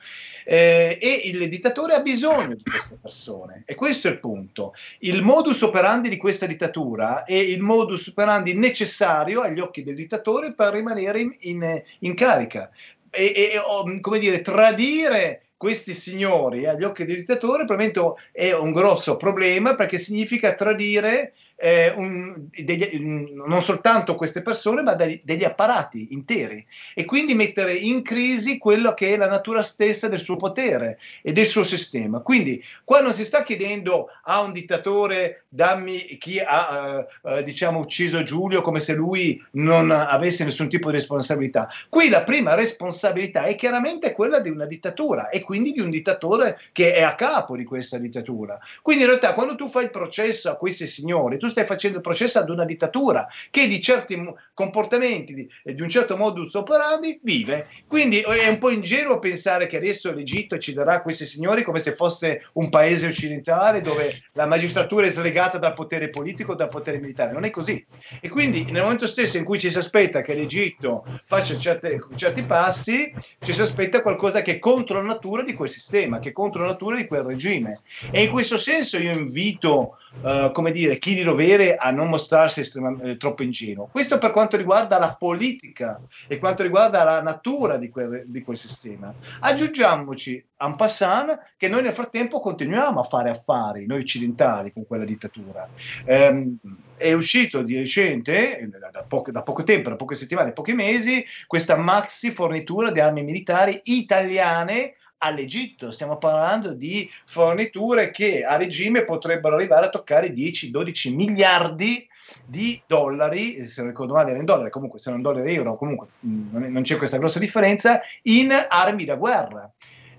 Eh, e il dittatore ha bisogno di queste persone e questo è il punto. Il modus operandi di questa dittatura è il modus operandi necessario agli occhi del dittatore per rimanere in, in- in carica. E, e- o, come dire, tradire questi signori agli occhi del dittatore probabilmente è un grosso problema perché significa tradire eh, un- degli- un- non soltanto queste persone, ma degli, degli apparati interi e quindi mettere in crisi quello che è la natura stessa del suo potere e del suo sistema. Quindi qua non si sta chiedendo a un dittatore dammi chi ha eh, eh, diciamo ucciso Giulio come se lui non avesse nessun tipo di responsabilità. Qui la prima responsabilità è chiaramente quella di una dittatura e quindi di un dittatore che è a capo di questa dittatura. Quindi in realtà quando tu fai il processo a questi signori, tu stai facendo il processo ad una dittatura che di certi comportamenti di, e di un certo modus operandi vive. Quindi è un po' ingenuo pensare che adesso l'Egitto ci darà questi signori come se fosse un paese occidentale dove la magistratura è slegata dal potere politico, dal potere militare. Non è così. E quindi nel momento stesso in cui ci si aspetta che l'Egitto faccia certe- certi passi, ci si aspetta qualcosa che è contro la natura di quel sistema, che è contro la natura di quel regime. E in questo senso io invito, eh, come dire, chi di dovere a non mostrarsi estrema- eh, troppo ingenuo. Questo per quanto riguarda la politica e quanto riguarda la natura di quel, di quel sistema. Aggiungiamoci en passant che noi nel frattempo continuiamo a fare affari, noi occidentali, con quella dittatura. Ehm, è uscito di recente, eh, da poco, da poco tempo, da poche settimane, pochi mesi, questa maxi fornitura di armi militari italiane all'Egitto. Stiamo parlando di forniture che a regime potrebbero arrivare a toccare 10-12 miliardi di dollari, se non ricordo male era in dollari, comunque se non dollari euro, comunque mh, non, è- non c'è questa grossa differenza, in armi da guerra.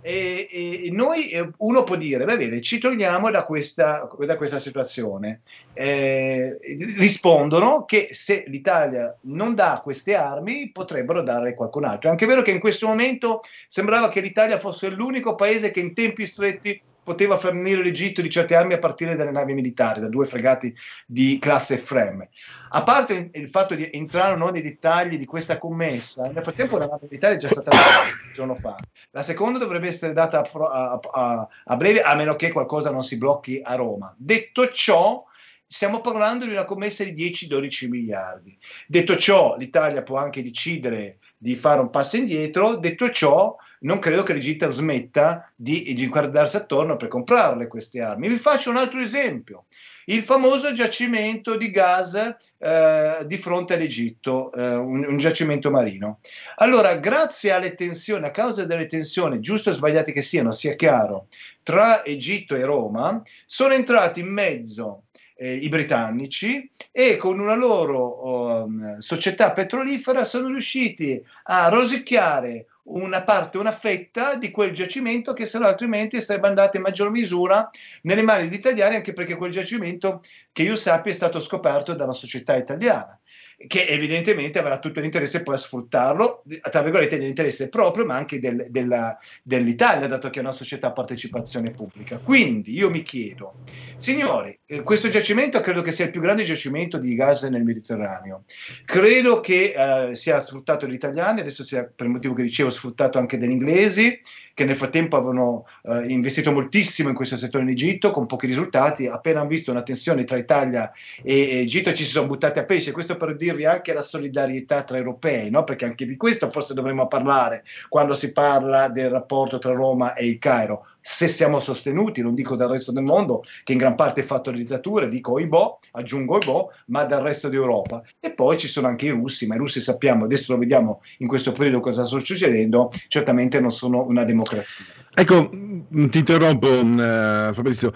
E, e- noi, eh, uno può dire, va bene, ci togliamo da questa, da questa situazione. Eh, rispondono che se l'Italia non dà queste armi, potrebbero darle qualcun altro. È anche vero che in questo momento sembrava che l'Italia fosse l'unico paese che in tempi stretti poteva fornire l'Egitto di certe armi a partire dalle navi militari, da due fregati di classe Fremme. A parte il fatto di entrare o no nei dettagli di questa commessa, nel frattempo la nave militare è già stata data un giorno fa. La seconda dovrebbe essere data a- a- a breve, a meno che qualcosa non si blocchi a Roma. Detto ciò, stiamo parlando di una commessa di 10-12 miliardi. Detto ciò, l'Italia può anche decidere di fare un passo indietro. Detto ciò, non credo che l'Egitto smetta di, di guardarsi attorno per comprarle queste armi. Vi faccio un altro esempio. Il famoso giacimento di gas eh, di fronte all'Egitto, eh, un, un giacimento marino. Allora, grazie alle tensioni, a causa delle tensioni, giusto o sbagliate che siano, sia chiaro, tra Egitto e Roma, sono entrati in mezzo eh, i britannici e con una loro um, società petrolifera sono riusciti a rosicchiare una parte, una fetta di quel giacimento che se no altrimenti sarebbe andato in maggior misura nelle mani degli italiani anche perché quel giacimento che io sappia è stato scoperto da una società italiana che evidentemente avrà tutto l'interesse poi a sfruttarlo, tra virgolette dell'interesse proprio, ma anche del- della- dell'Italia, dato che è una società a partecipazione pubblica. Quindi io mi chiedo, signori, eh, questo giacimento credo che sia il più grande giacimento di gas nel Mediterraneo. Credo che eh, sia sfruttato dagli italiani, adesso sia per il motivo che dicevo sfruttato anche dagli inglesi, che nel frattempo avevano eh, investito moltissimo in questo settore in Egitto con pochi risultati. Appena hanno visto una tensione tra Italia e Egitto ci si sono buttati a pesce. Questo per dirvi anche la solidarietà tra europei, no? perché anche di questo forse dovremmo parlare quando si parla del rapporto tra Roma e il Cairo. Se siamo sostenuti, non dico dal resto del mondo, che in gran parte è fatto da dittature, dico oibò, aggiungo oibò, ma dal resto d'Europa. E poi ci sono anche i russi, ma i russi sappiamo, adesso lo vediamo in questo periodo cosa sta succedendo, certamente non sono una democrazia. Ecco, ti interrompo mh, Fabrizio,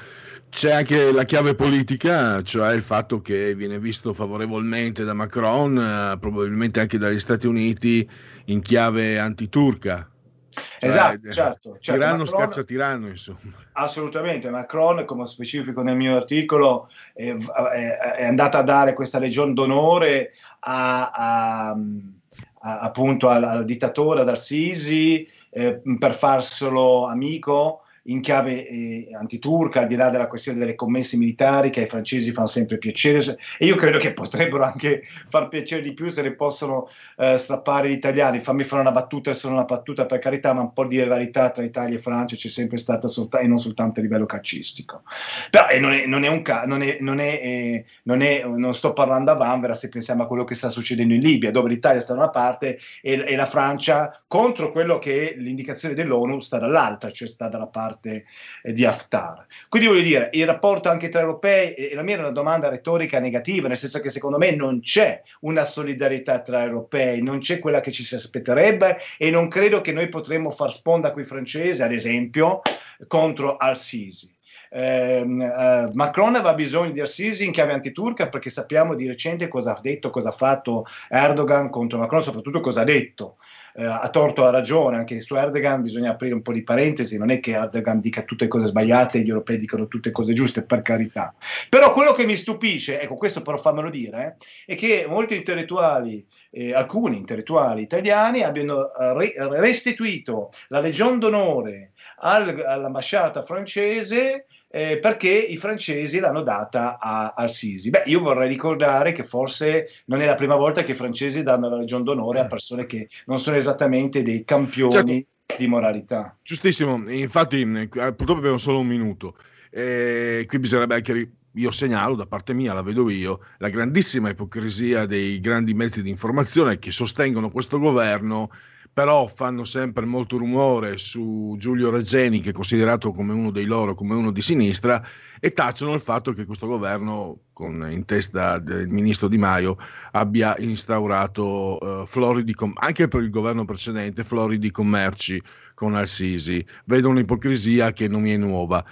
c'è anche la chiave politica, cioè il fatto che viene visto favorevolmente da Macron, eh, probabilmente anche dagli Stati Uniti, in chiave antiturca. Cioè, Esatto, eh, certo, certo, Tiranno Macron- scaccia tiranno, insomma. Assolutamente, Macron, come specifico nel mio articolo, è, è- è andata a dare questa legion d'onore a- a- a- appunto al, al dittatore, ad Al-Sisi, eh, per farselo amico in chiave eh, antiturca, al di là della questione delle commesse militari che ai francesi fanno sempre piacere e io credo che potrebbero anche far piacere di più se ne possono eh, strappare gli italiani. Fammi fare una battuta, è solo una battuta per carità, ma un po' di rivalità tra Italia e Francia c'è sempre stata solta- e non soltanto a livello calcistico. Però eh, non, è, un ca- non, è, non, è, eh, non, non sto parlando a Vanvera se pensiamo a quello che sta succedendo in Libia, dove l'Italia sta da una parte e, e la Francia contro quello che l'indicazione dell'ONU sta dall'altra, cioè sta dalla parte eh, di Haftar. Quindi voglio dire, il rapporto anche tra europei, e la mia era una domanda retorica negativa, nel senso che secondo me non c'è una solidarietà tra europei, non c'è quella che ci si aspetterebbe e non credo che noi potremmo far sponda con i francesi, ad esempio, contro Al-Sisi. Ehm, eh, Macron aveva bisogno di Al-Sisi in chiave antiturca perché sappiamo di recente cosa ha detto, cosa ha fatto Erdogan contro Macron, soprattutto cosa ha detto. Eh, ha torto, ha ragione, anche su Erdogan bisogna aprire un po' di parentesi, non è che Erdogan dica tutte cose sbagliate e gli europei dicano tutte cose giuste, per carità. Però quello che mi stupisce, ecco questo però fammelo dire, eh, è che molti intellettuali, eh, alcuni intellettuali italiani abbiano eh, re- restituito la Legion d'onore al- all'ambasciata francese eh, perché i francesi l'hanno data a- al Sisi. Beh, io vorrei ricordare che forse non è la prima volta che i francesi danno la Legion d'onore a persone che non sono esattamente dei campioni di moralità. Giustissimo, infatti mh, purtroppo abbiamo solo un minuto. Eh, qui bisognerebbe anche, io segnalo da parte mia, la vedo io, la grandissima ipocrisia dei grandi mezzi di informazione che sostengono questo governo, però fanno sempre molto rumore su Giulio Regeni, che è considerato come uno dei loro, come uno di sinistra, e tacciono il fatto che questo governo, con in testa del ministro Di Maio, abbia instaurato eh, floridi, anche per il governo precedente, floridi commerci con Al-Sisi. Vedo un'ipocrisia che non mi è nuova.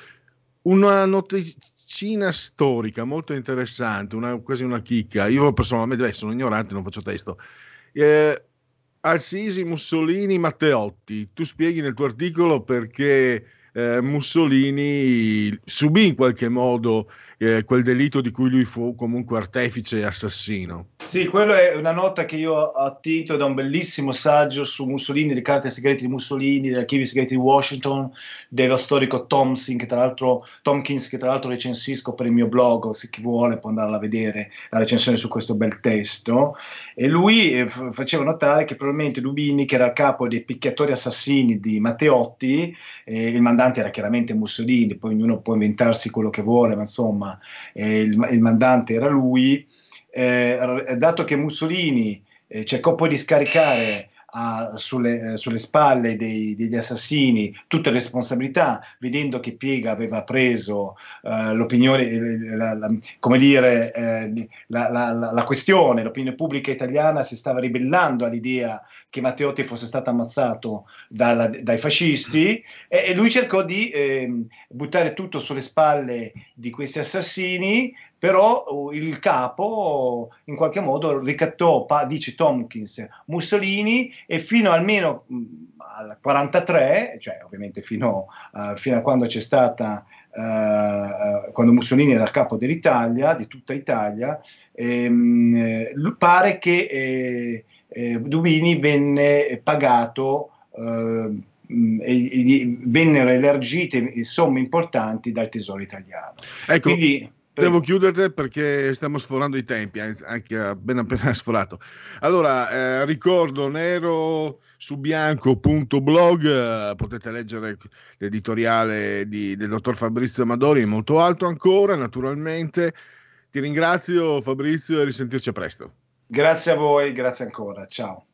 Una noticina storica molto interessante, una- quasi una chicca. Io personalmente sono ignorante, non faccio testo. Eh, Al-Sisi, Mussolini, Matteotti. Tu spieghi nel tuo articolo perché eh, Mussolini subì in qualche modo eh, quel delitto di cui lui fu comunque artefice e assassino. Sì, quello è una nota che io ho attinto da un bellissimo saggio su Mussolini, le carte segrete di Mussolini, degli archivi segreti di Washington, dello storico Thompson, che Tompkins, che tra l'altro recensisco per il mio blog, se chi vuole può andare a vedere la recensione su questo bel testo. E lui eh, faceva notare che probabilmente Dubini, che era a capo dei picchiatori assassini di Matteotti, eh, il mandante era chiaramente Mussolini, poi ognuno può inventarsi quello che vuole, ma insomma eh, il, il mandante era lui eh, dato che Mussolini eh, cercò poi di scaricare a, sulle, eh, sulle, spalle dei, degli assassini tutte le responsabilità, vedendo che Piega aveva preso eh, l'opinione, la, la, come dire, eh, la, la, questione, l'opinione pubblica italiana si stava ribellando all'idea che Matteotti fosse stato ammazzato dalla, dai fascisti e, e, lui cercò di ehm, buttare tutto sulle spalle di questi assassini però uh, il capo in qualche modo ricattò, dice Tompkins, Mussolini e fino almeno mh, al 43, cioè ovviamente fino, uh, fino a quando c'è stata, uh, quando Mussolini era capo dell'Italia, di tutta Italia, ehm, pare che eh, eh, Dubini venne pagato eh, e, vennero elargite somme importanti dal tesoro italiano. Ecco. Quindi, Devo chiudere perché stiamo sforando i tempi, anche appena appena sforato. Allora, eh, ricordo nero su bianco.blog, eh, potete leggere l'editoriale di, del dottor Fabrizio Amadori e molto altro ancora, naturalmente. Ti ringrazio Fabrizio e risentirci a presto. Grazie a voi, grazie ancora, ciao.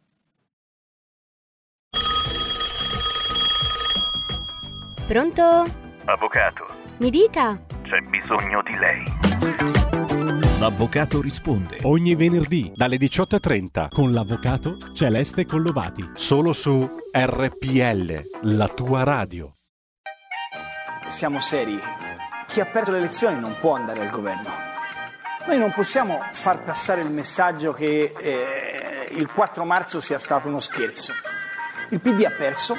Pronto? Avvocato. Mi dica. C'è bisogno di lei. L'avvocato risponde. Ogni venerdì dalle 18.30 con l'avvocato Celeste Collovati. Solo su RPL, la tua radio. Siamo seri. Chi ha perso le elezioni non può andare al governo. Noi non possiamo far passare il messaggio che eh, il 4 marzo sia stato uno scherzo. Il PD ha perso,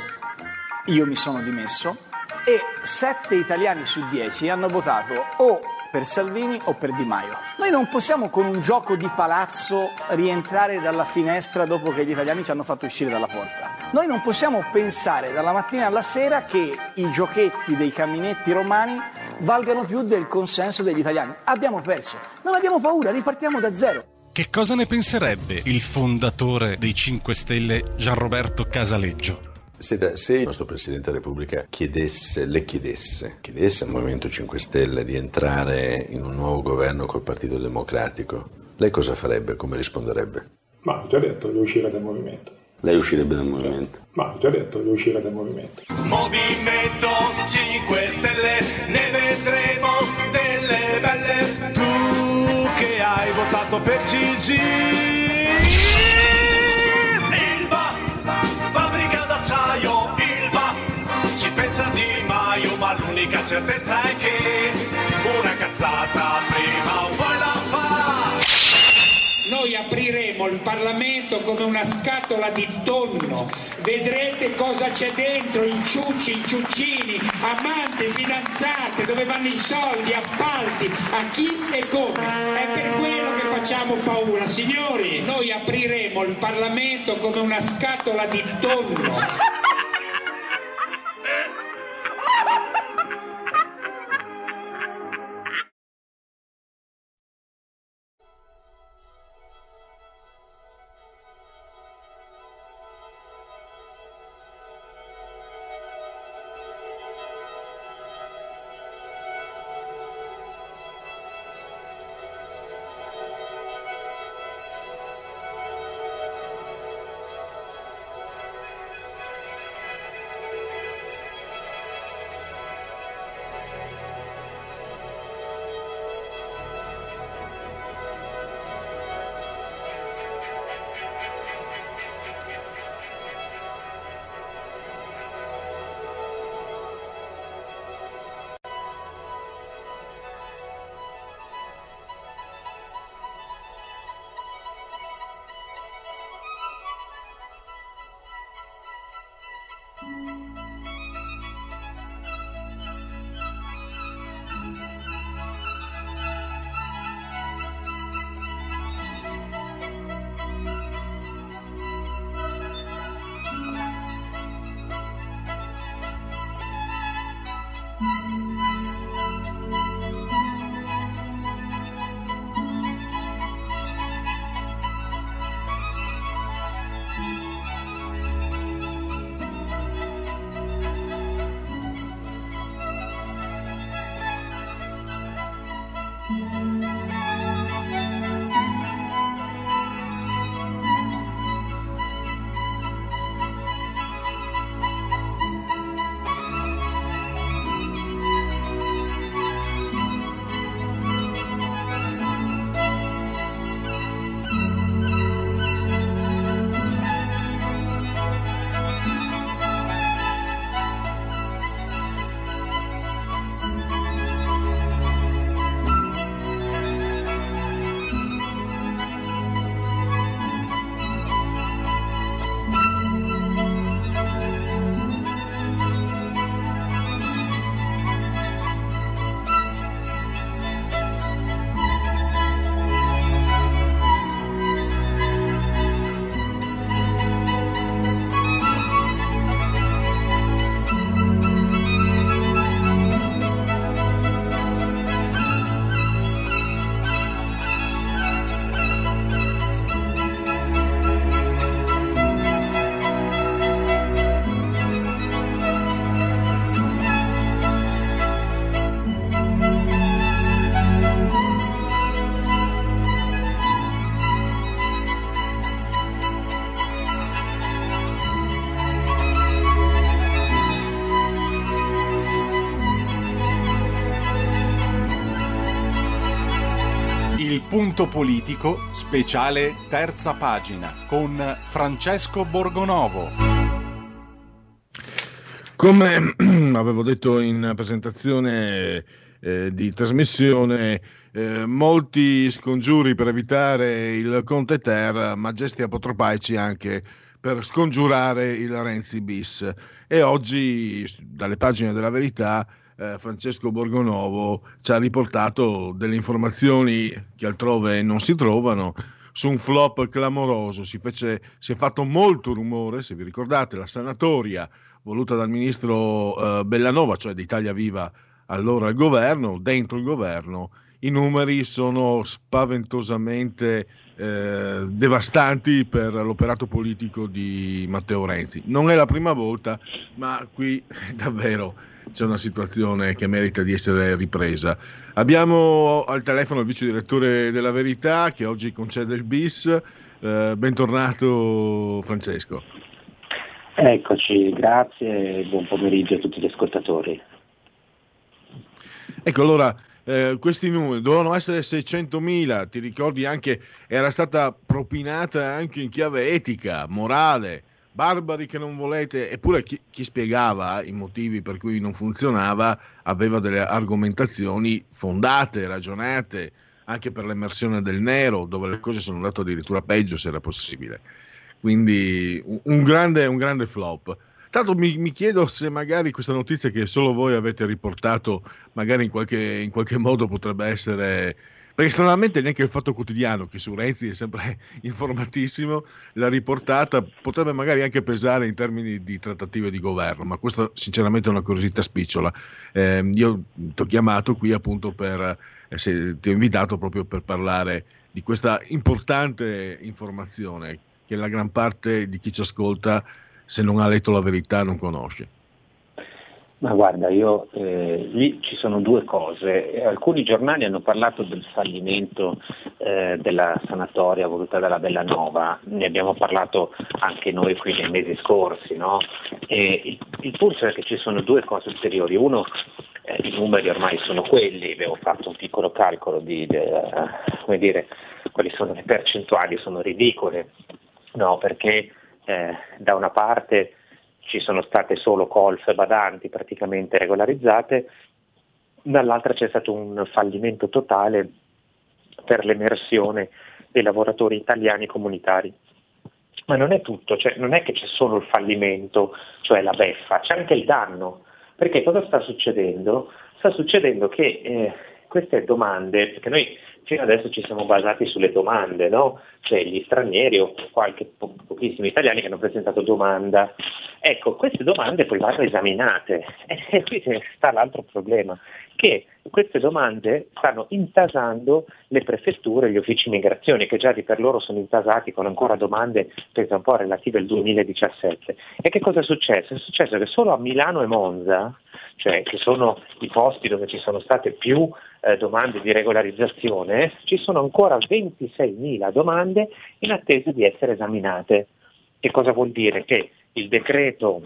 io mi sono dimesso e 7 italiani su 10 hanno votato o per Salvini o per Di Maio. Noi non possiamo con un gioco di palazzo rientrare dalla finestra dopo che gli italiani ci hanno fatto uscire dalla porta. Noi non possiamo pensare dalla mattina alla sera che i giochetti dei caminetti romani valgano più del consenso degli italiani. Abbiamo perso. Non abbiamo paura, ripartiamo da zero. Che cosa ne penserebbe il fondatore dei 5 Stelle Gianroberto Casaleggio? Senta, se il nostro Presidente della Repubblica chiedesse, le chiedesse, chiedesse al Movimento 5 Stelle di entrare in un nuovo governo col Partito Democratico, lei cosa farebbe? Come risponderebbe? Ma ho già detto, devo uscire dal movimento. Lei uscirebbe dal movimento? Ma ho già detto, devo uscire dal movimento. Movimento 5 Stelle, votato per Gigi. Ilva, fabbrica d'acciaio, Ilva, ci pensa Di Maio, ma l'unica certezza è che una cazzata prima o. Noi apriremo il Parlamento come una scatola di tonno, vedrete cosa c'è dentro, inciucci, inciuccini, amanti, fidanzate, dove vanno i soldi, appalti, a chi e come. È per quello che facciamo paura. Signori, noi apriremo il Parlamento come una scatola di tonno. Punto politico, speciale terza pagina con Francesco Borgonovo. Come avevo detto in presentazione eh, di trasmissione, eh, molti scongiuri per evitare il Conte Ter, ma gesti apotropaici anche per scongiurare il Renzi bis. E oggi, dalle pagine della verità, eh, Francesco Borgonovo ci ha riportato delle informazioni che altrove non si trovano su un flop clamoroso. Si, fece, si è fatto molto rumore, se vi ricordate, la sanatoria voluta dal ministro eh, Bellanova, cioè di Italia Viva allora al governo, dentro il governo, i numeri sono spaventosamente eh, devastanti per l'operato politico di Matteo Renzi. Non è la prima volta, ma qui davvero c'è una situazione che merita di essere ripresa. Abbiamo al telefono il vice direttore della Verità che oggi concede il bis. Eh, bentornato Francesco. Eccoci, grazie e buon pomeriggio a tutti gli ascoltatori. Ecco, allora, eh, questi numeri dovevano essere 600.000, ti ricordi anche, era stata propinata anche in chiave etica, morale, barbari che non volete, eppure chi, chi spiegava i motivi per cui non funzionava aveva delle argomentazioni fondate, ragionate, anche per l'emersione del nero, dove le cose sono andate addirittura peggio se era possibile. Quindi un grande, un grande flop. Tanto mi, mi, chiedo se magari questa notizia che solo voi avete riportato, magari in qualche, in qualche modo potrebbe essere. Perché stranamente neanche il Fatto Quotidiano, che su Renzi è sempre informatissimo, l'ha riportata, potrebbe magari anche pesare in termini di trattative di governo, ma questo sinceramente è una curiosità spicciola. Eh, io ti ho chiamato qui appunto per, eh, ti ho invitato proprio per parlare di questa importante informazione che la gran parte di chi ci ascolta se non ha letto la verità non conosce? Ma guarda, io eh, lì ci sono due cose. Alcuni giornali hanno parlato del fallimento eh, della sanatoria voluta dalla Bellanova, ne abbiamo parlato anche noi qui nei mesi scorsi, no? il, il punto è che ci sono due cose ulteriori. Uno, eh, i numeri ormai sono quelli, avevo fatto un piccolo calcolo di, di come dire, quali sono le percentuali, sono ridicole, no? Perché eh, da una parte ci sono state solo colf badanti praticamente regolarizzate, dall'altra c'è stato un fallimento totale per l'emersione dei lavoratori italiani comunitari. Ma non è tutto, cioè non è che c'è solo il fallimento, cioè la beffa, c'è anche il danno. Perché cosa sta succedendo? Sta succedendo che eh, queste domande, perché noi fino adesso ci siamo basati sulle domande, no? cioè gli stranieri o qualche, po- pochissimi italiani che hanno presentato domanda. Ecco, queste domande poi vanno esaminate e qui sta l'altro problema, che queste domande stanno intasando le prefetture e gli uffici migrazione, che già di per loro sono intasati con ancora domande, penso un po' relative al 2017. E che cosa è successo? È successo che solo a Milano e Monza, cioè che sono i posti dove ci sono state più eh, domande di regolarizzazione, ci sono ancora 26.000 domande in attesa di essere esaminate. Che cosa vuol dire? Che il decreto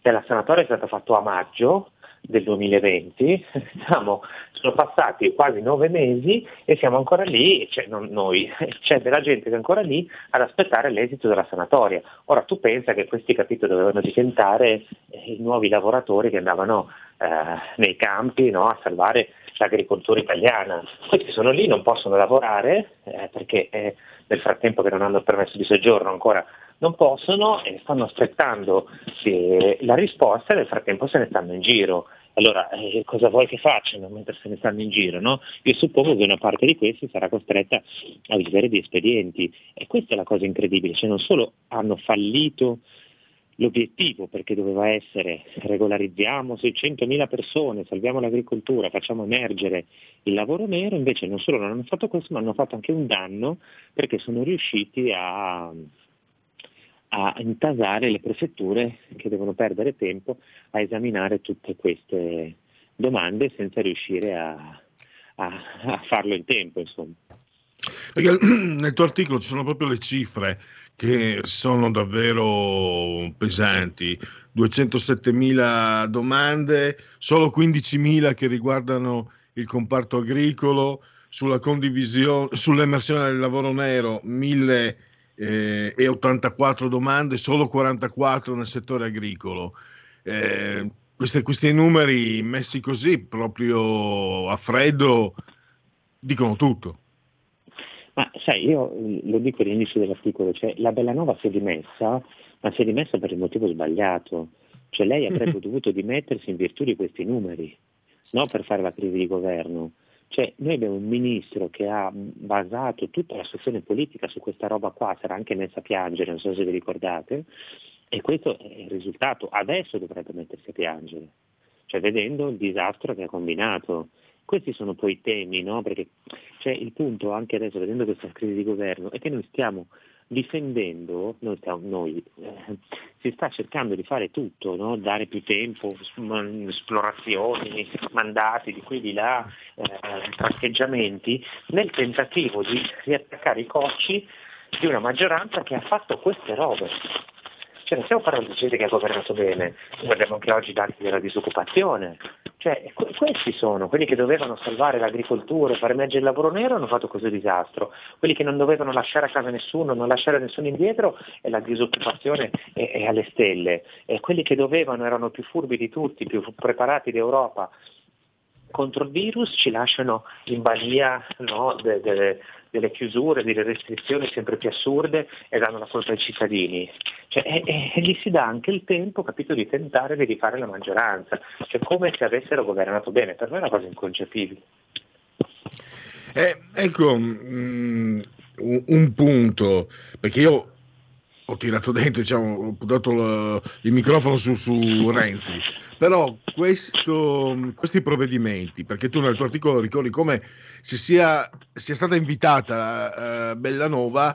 della sanatoria è stato fatto a maggio del 2020, siamo, sono passati quasi nove mesi e siamo ancora lì, cioè non noi, c'è della gente che è ancora lì ad aspettare l'esito della sanatoria. Ora tu pensa che questi capito dovevano diventare eh, i nuovi lavoratori che andavano eh, nei campi no, a salvare l'agricoltura italiana. Questi sono lì, non possono lavorare eh, perché eh, nel frattempo che non hanno il permesso di soggiorno ancora non possono e stanno aspettando eh, la risposta e nel frattempo se ne stanno in giro. Allora, eh, cosa vuoi che facciano mentre se ne stanno in giro? No? Io suppongo che una parte di questi sarà costretta a vivere di espedienti e questa è la cosa incredibile, cioè non solo hanno fallito l'obiettivo perché doveva essere regolarizziamo 600.000 persone, salviamo l'agricoltura, facciamo emergere il lavoro nero, invece non solo non hanno fatto questo ma hanno fatto anche un danno perché sono riusciti a, a intasare le prefetture che devono perdere tempo a esaminare tutte queste domande senza riuscire a, a, a farlo in tempo. Insomma. Perché nel tuo articolo ci sono proprio le cifre che sono davvero pesanti. 207.000 domande, solo 15.000 che riguardano il comparto agricolo, sulla condivisione, sull'emersione del lavoro nero, 1084 domande, solo 44 nel settore agricolo. Eh, questi, questi numeri messi così, proprio a freddo, dicono tutto. Ma sai, io lo dico all'inizio dell'articolo, cioè la Bellanova si è dimessa, ma si è dimessa per il motivo sbagliato. Cioè lei avrebbe dovuto dimettersi in virtù di questi numeri, non per fare la crisi di governo. Cioè, noi abbiamo un ministro che ha basato tutta la situazione politica su questa roba qua, sarà anche messa a piangere, non so se vi ricordate, e questo è il risultato. Adesso dovrebbe mettersi a piangere, cioè vedendo il disastro che ha combinato. Questi sono poi i temi, no? Perché cioè, il punto anche adesso, vedendo questa crisi di governo, è che noi stiamo difendendo, noi, stiamo, noi eh, si sta cercando di fare tutto, no? dare più tempo, esplorazioni, mandati di qui di là, eh, nel tentativo di riattaccare i cocci di una maggioranza che ha fatto queste robe. Cioè non stiamo parlando di gente che ha governato bene, guardiamo anche oggi i dati della disoccupazione. Cioè, questi sono quelli che dovevano salvare l'agricoltura e far emergere il lavoro nero hanno fatto questo disastro. Quelli che non dovevano lasciare a casa nessuno, non lasciare nessuno indietro e la disoccupazione è, è alle stelle. E quelli che dovevano erano più furbi di tutti, più preparati d'Europa contro il virus ci lasciano in balia no, de, de, delle chiusure, delle restrizioni sempre più assurde e danno la colpa ai cittadini. Cioè, e, e, gli si dà anche il tempo, capito, di tentare di rifare la maggioranza, cioè come se avessero governato bene, per me è una cosa inconcepibile. Eh, ecco, mh, un punto, perché io ho tirato dentro, diciamo, ho dato la, il microfono su, su Renzi, però questo, questi provvedimenti, perché tu nel tuo articolo ricordi come si sia, sia stata invitata uh, Bellanova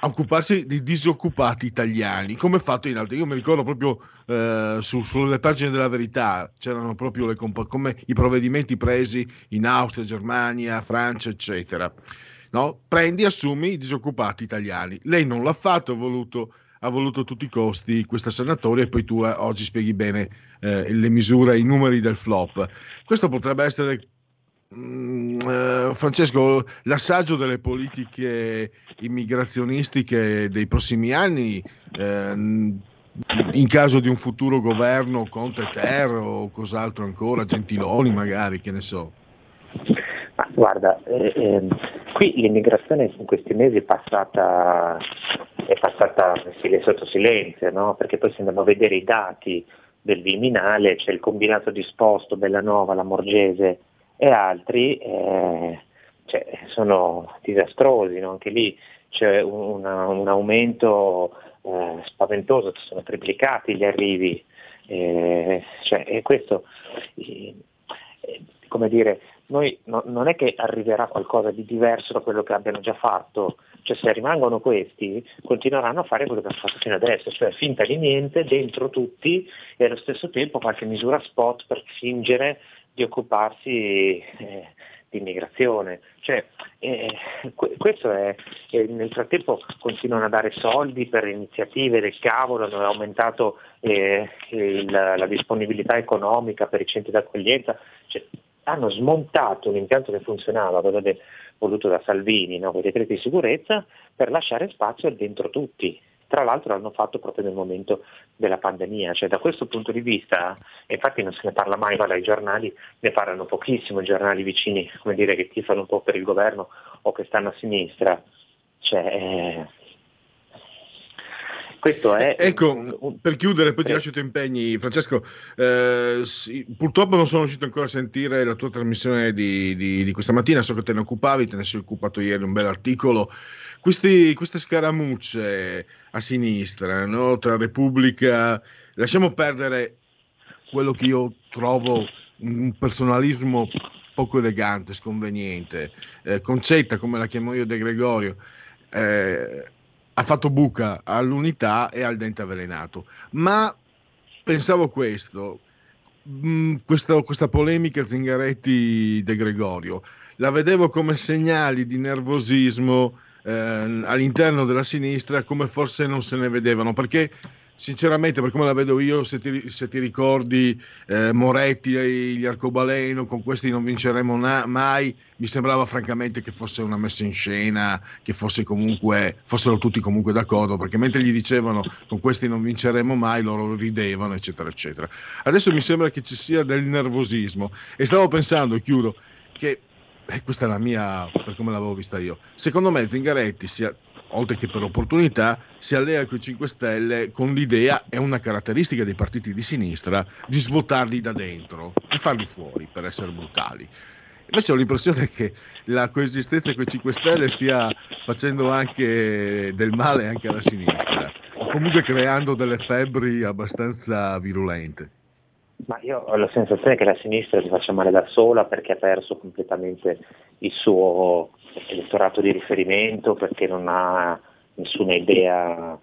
a occuparsi di disoccupati italiani, come fatto in altri. Io mi ricordo proprio uh, su, sulle pagine della verità, c'erano proprio le come i provvedimenti presi in Austria, Germania, Francia, eccetera. No? Prendi, assumi i disoccupati italiani. Lei non l'ha fatto, ha voluto ha voluto a tutti i costi questa sanatoria e poi tu eh, oggi spieghi bene eh, le misure, i numeri del flop. Questo potrebbe essere, eh, Francesco, l'assaggio delle politiche immigrazionistiche dei prossimi anni. Eh, in caso di un futuro governo Conte Ter o cos'altro ancora, Gentiloni magari, che ne so. Guarda, eh, eh, qui l'immigrazione in questi mesi è passata, è passata sotto silenzio, no? perché poi se andiamo a vedere i dati del Viminale, c'è il combinato disposto, Bellanova, la Morgese e altri, eh, cioè, sono disastrosi, no? anche lì c'è un, un aumento eh, spaventoso, sono triplicati gli arrivi, eh, cioè, e questo, eh, come dire, noi no, non è che arriverà qualcosa di diverso da quello che abbiano già fatto, cioè se rimangono questi continueranno a fare quello che hanno fatto fino adesso, cioè finta di niente dentro tutti e allo stesso tempo qualche misura spot per fingere di occuparsi eh, di immigrazione. Cioè, eh, questo è, eh, nel frattempo continuano a dare soldi per iniziative del cavolo, hanno aumentato eh, il, la disponibilità economica per i centri d'accoglienza, cioè, hanno smontato un impianto che funzionava, quello de, voluto da Salvini, no, con i decreti di sicurezza, per lasciare spazio dentro tutti. Tra l'altro l'hanno fatto proprio nel momento della pandemia, cioè da questo punto di vista, infatti non se ne parla mai, guarda, i giornali ne parlano pochissimo, i giornali vicini, come dire, che tifano un po' per il governo o che stanno a sinistra. Cioè, eh, questo è ecco, un, un... per chiudere, poi ti lascio i tuoi impegni, Francesco. Eh, sì, purtroppo non sono riuscito ancora a sentire la tua trasmissione di, di, di, questa mattina. So che te ne occupavi, te ne sei occupato ieri un bel articolo. Questi, queste scaramucce a sinistra, no? tra Repubblica, lasciamo perdere quello che io trovo un personalismo poco elegante, sconveniente. Eh, Concetta, come la chiamo io, De Gregorio. Eh, ha fatto buca all'unità e al dente avvelenato. Ma pensavo questo, mm, questa, questa polemica Zingaretti-De Gregorio, la vedevo come segnali di nervosismo eh, all'interno della sinistra come forse non se ne vedevano, perché sinceramente, per come la vedo io, se ti, se ti ricordi eh, Moretti e gli Arcobaleno, con questi non vinceremo na- mai, mi sembrava francamente che fosse una messa in scena, che fosse comunque, fossero tutti comunque d'accordo, perché mentre gli dicevano con questi non vinceremo mai, loro ridevano, eccetera, eccetera. Adesso mi sembra che ci sia del nervosismo. E stavo pensando, chiudo, che eh, questa è la mia, per come l'avevo vista io, secondo me Zingaretti sia oltre che per opportunità, si allea con i 5 Stelle con l'idea, è una caratteristica dei partiti di sinistra, di svuotarli da dentro e farli fuori, per essere brutali. Invece ho l'impressione che la coesistenza con i 5 Stelle stia facendo anche del male anche alla sinistra, o comunque creando delle febbri abbastanza virulente. Ma io ho la sensazione che la sinistra si faccia male da sola perché ha perso completamente il suo elettorato di riferimento, perché non ha nessuna idea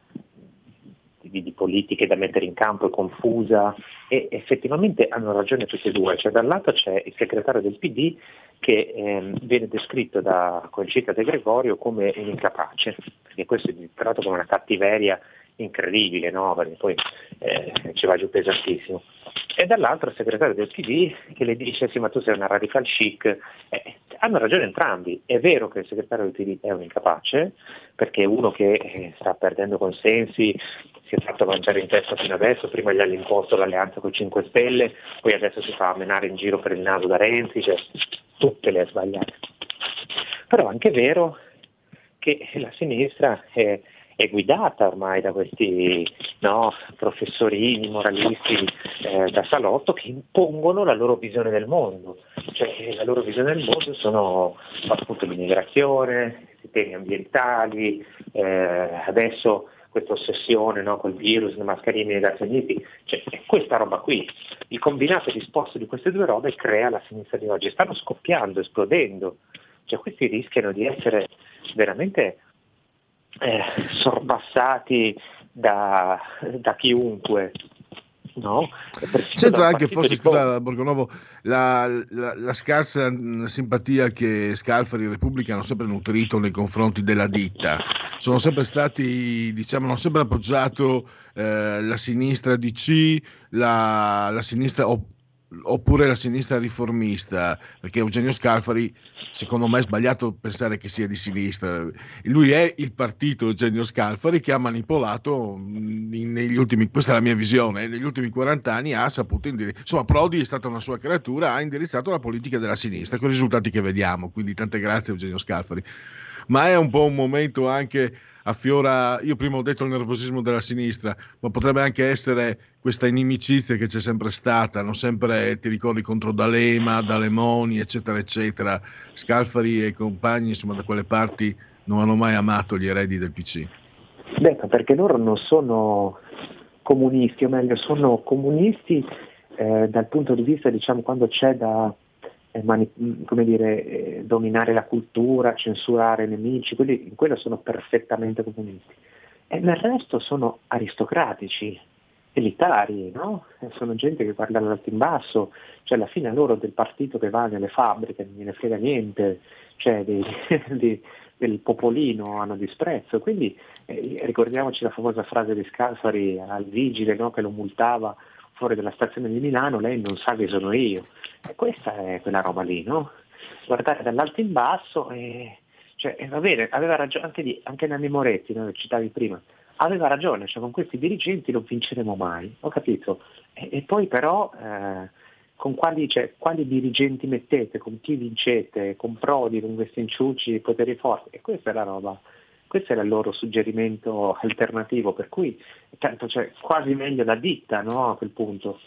di, di, politiche da mettere in campo, è confusa e effettivamente hanno ragione tutti e due. Cioè, da un lato c'è il segretario del PD che ehm, viene descritto da Concita De Gregorio come un incapace, perché questo è dichiarato come una cattiveria incredibile, no? perché poi eh, ci va giù pesantissimo. E dall'altro il segretario del PD che le dice sì ma tu sei una radical chic, eh, hanno ragione entrambi, è vero che il segretario del PD è un incapace, perché è uno che eh, sta perdendo consensi, si è fatto mangiare in testa fino adesso, prima gli hanno imposto l'alleanza con i 5 Stelle, poi adesso si fa menare in giro per il naso da Renzi, cioè tutte le ha sbagliate. Però è anche vero che la sinistra è, è guidata ormai da questi no, professorini, moralisti eh, da salotto che impongono la loro visione del mondo. Cioè, la loro visione del mondo sono appunto l'immigrazione, i temi ambientali, eh, adesso questa ossessione no, col virus, le mascherine, i negazionisti, cioè è questa roba qui. Il combinato disposto di queste due robe crea la sinistra di oggi. Stanno scoppiando, esplodendo. Cioè, questi rischiano di essere veramente eh, sorpassati da, da chiunque. No? C'entra anche forse, scusa Borgonovo, la, la, la, scarsa simpatia che Scalfari e Repubblica hanno sempre nutrito nei confronti della ditta. Sono sempre stati, diciamo, hanno sempre appoggiato eh, la sinistra DC, la, la sinistra op- oppure la sinistra riformista, perché Eugenio Scalfari, secondo me è sbagliato pensare che sia di sinistra. Lui è il partito Eugenio Scalfari che ha manipolato negli ultimi, questa è la mia visione, negli ultimi 40 anni ha saputo indirizzare, insomma Prodi è stata una sua creatura, ha indirizzato la politica della sinistra con i risultati che vediamo, quindi tante grazie Eugenio Scalfari. Ma è un po' un momento anche affiora, io prima ho detto il nervosismo della sinistra, ma potrebbe anche essere questa inimicizia che c'è sempre stata, non sempre ti ricordi contro D'Alema, D'Alemoni, eccetera, eccetera. Scalfari e compagni, insomma, da quelle parti non hanno mai amato gli eredi del PC. Beh, perché loro non sono comunisti, o meglio, sono comunisti eh, dal punto di vista, diciamo, quando c'è da mani- come dire, eh, dominare la cultura, censurare i nemici, quelli, in quello sono perfettamente comunisti. E nel resto sono aristocratici, elitari, no? sono gente che guarda dall'alto in basso, cioè alla fine loro del partito che va nelle fabbriche non gliene frega niente, cioè dei, dei, del popolino hanno disprezzo. Quindi eh, ricordiamoci la famosa frase di Scalfari al vigile no? che lo multava fuori dalla stazione di Milano, lei non sa che sono io. E questa è quella roba lì, no? Guardare dall'alto in basso e... Cioè, va bene, aveva ragione anche, di, anche Nanni Moretti, no? citavi prima, aveva ragione, cioè con questi dirigenti non vinceremo mai, ho capito. E, e poi però eh, con quali, cioè, quali, dirigenti mettete, con chi vincete, con Prodi, con questi inciucci, poteri forti, e questa è la roba questo era il loro suggerimento alternativo, per cui tanto, cioè, quasi meglio la ditta no, a quel punto.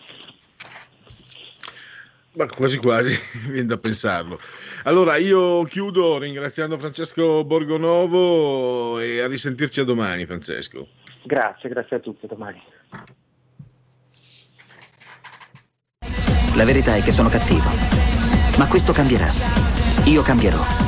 Ma quasi quasi, viene da pensarlo. Allora io chiudo ringraziando Francesco Borgonovo e a risentirci a domani Francesco. Grazie, grazie a tutti, a domani. La verità è che sono cattivo, ma questo cambierà. Io cambierò.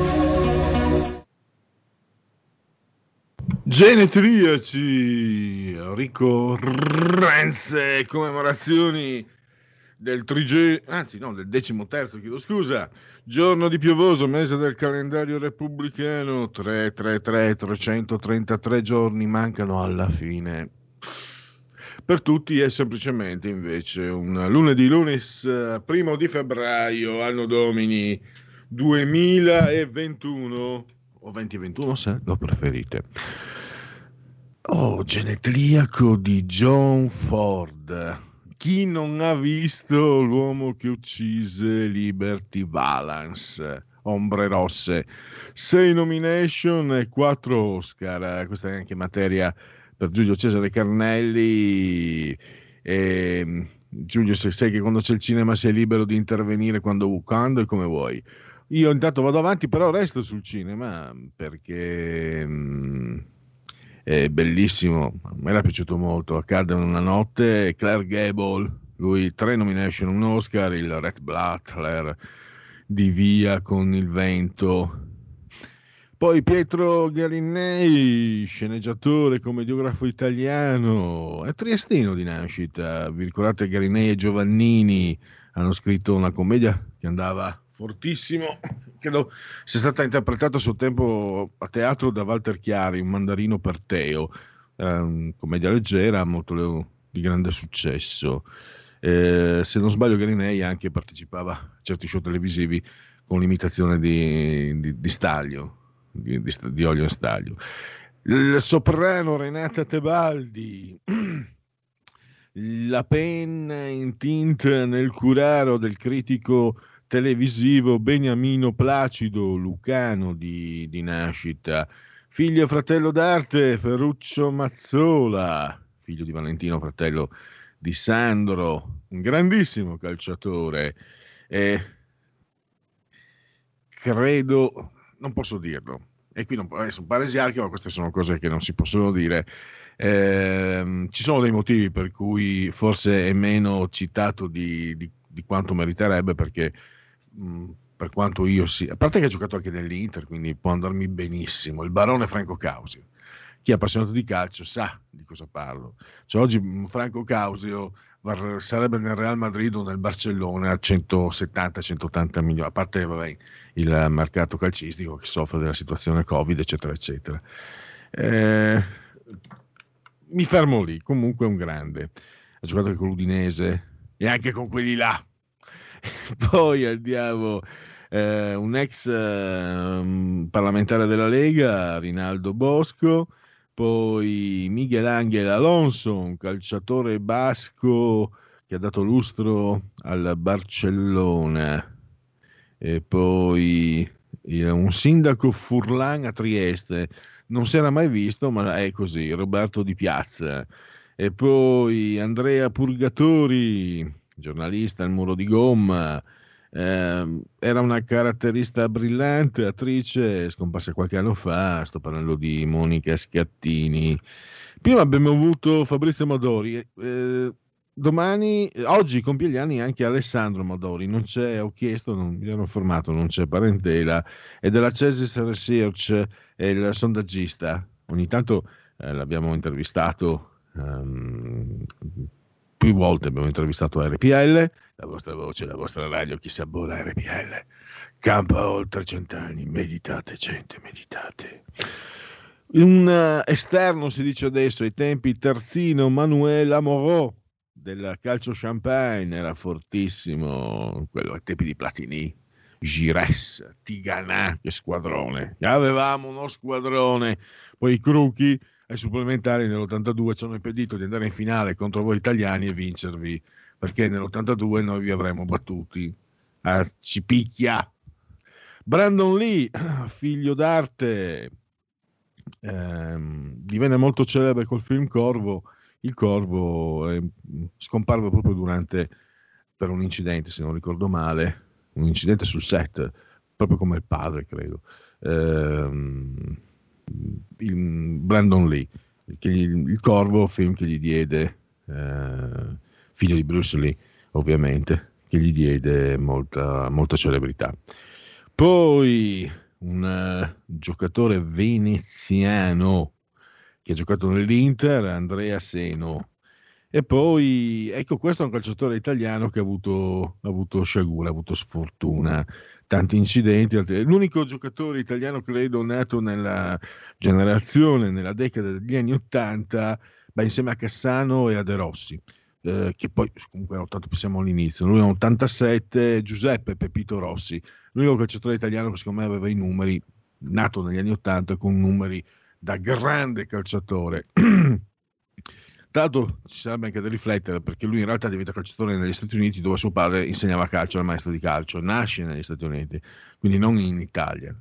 Genetriaci, ricorrenze, commemorazioni del trige, anzi no, del decimo terzo, chiedo scusa, giorno di piovoso, mese del calendario repubblicano, 333, 333 giorni mancano alla fine. Per tutti è semplicemente invece un lunedì, lunes eh, primo di febbraio, anno domini 2021 o 2021 se lo preferite. Oh, genetriaco di John Ford. Chi non ha visto l'uomo che uccise Liberty Balance? Ombre rosse. Sei nomination e quattro Oscar. Questa è anche materia per Giulio Cesare Carnelli. E, Giulio, se sai che quando c'è il cinema sei libero di intervenire quando, quando e come vuoi. Io intanto vado avanti, però resto sul cinema perché è bellissimo. A me era piaciuto molto. Accade in una notte. Claire Gable, lui tre nomination, un Oscar, il Red Butler di Via con il vento. Poi Pietro Garinei, sceneggiatore, commediografo italiano, è triestino di nascita. Vi ricordate Garinei e Giovannini hanno scritto una commedia che andava fortissimo, credo sia stata interpretata a suo tempo a teatro da Walter Chiari, un mandarino per Teo, eh, commedia leggera, molto di grande successo. Eh, se non sbaglio Garinei anche partecipava a certi show televisivi con l'imitazione di, di, di Staglio, di, di, Olio e Staglio. Il soprano Renata Tebaldi, la penna in tinta nel curaro del critico televisivo Beniamino Placido Lucano di, di nascita, figlio e fratello d'arte Ferruccio Mazzola, figlio di Valentino, fratello di Sandro, un grandissimo calciatore. E credo, non posso dirlo, e qui non un paresiarchico, ma queste sono cose che non si possono dire. Ehm, ci sono dei motivi per cui forse è meno citato di, di- di quanto meriterebbe, perché mh, per quanto io sia, a parte che ha giocato anche nell'Inter, quindi può andarmi benissimo, il barone Franco Causi. Chi è appassionato di calcio sa di cosa parlo. Cioè, oggi mh, Franco Causio sarebbe nel Real Madrid o nel Barcellona a 170-180 milioni, a parte vabbè, il mercato calcistico che soffre della situazione Covid, eccetera, eccetera. Eh, mi fermo lì, comunque è un grande. Ha giocato anche con l'Udinese e anche con quelli là. Poi andiamo, eh, un ex eh, parlamentare della Lega, Rinaldo Bosco, poi Miguel Angel Alonso, un calciatore basco che ha dato lustro al Barcellona, e poi il- un sindaco Furlan a Trieste, non si era mai visto, ma è così, Roberto Di Piazza, e poi Andrea Purgatori, giornalista al muro di gomma, ehm, era una caratterista brillante, attrice, scomparsa qualche anno fa, sto parlando di Monica Scattini. Prima abbiamo avuto Fabrizio Modori, eh, domani, oggi compie gli anni anche Alessandro Modori, non c'è, ho chiesto, non mi hanno informato, non c'è parentela, è della Cesis Research, è il sondaggista, ogni tanto eh, l'abbiamo intervistato ehm, più volte abbiamo intervistato RPL, la vostra voce, la vostra radio, chi si abbona a RPL, campa oltre cent'anni, meditate gente, meditate. Un eh, esterno si dice adesso ai tempi terzino Manuel Amorò del calcio champagne era fortissimo quello ai tempi di Platini Gires, Tigana, che squadrone avevamo uno squadrone poi i Cruchi ai supplementari nell'82 ci hanno impedito di andare in finale contro voi italiani e vincervi perché nell'82 noi vi avremmo battuti a Cipicchia Brandon Lee figlio d'arte ehm, divenne molto celebre col film Corvo. Il Corvo eh, scomparve proprio durante, per un incidente, se non ricordo male, un incidente sul set, proprio come il padre, credo. Ehm, Brandon Lee, gli- il Corvo, film che gli diede, eh, figlio di Bruce Lee, ovviamente, che gli diede molta, molta celebrità. Poi un eh, giocatore veneziano che ha giocato nell'Inter, Andrea Seno. E poi, ecco, questo è un calciatore italiano che ha avuto, ha avuto sciagura, ha avuto sfortuna, tanti incidenti. altri- l'unico giocatore italiano, credo, nato nella generazione, nella decada degli anni Ottanta, insieme a Cassano e a De Rossi, eh, che poi comunque 80, siamo all'inizio. Lui è un 87, Giuseppe Pepito Rossi, l'unico calciatore italiano che secondo me aveva i numeri, nato negli anni Ottanta con numeri da grande calciatore. L'altro ci sarebbe anche da riflettere perché lui in realtà diventa calciatore negli Stati Uniti dove suo padre insegnava calcio, era maestro di calcio, nasce negli Stati Uniti, quindi non in Italia.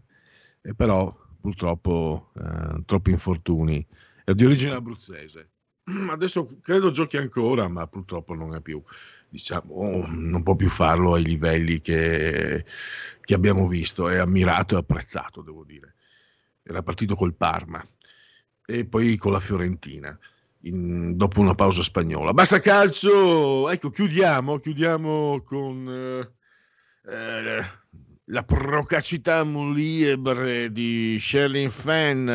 E però purtroppo eh, troppi infortuni. È di origine abruzzese. Adesso credo giochi ancora, ma purtroppo non è più, diciamo, non può più farlo ai livelli che, che abbiamo visto. È ammirato e apprezzato, devo dire. Era partito col Parma e poi con la Fiorentina in- dopo una pausa spagnola. Basta calcio, ecco, chiudiamo, chiudiamo con eh, eh, la procacità liebre di Sherlyn Fenn,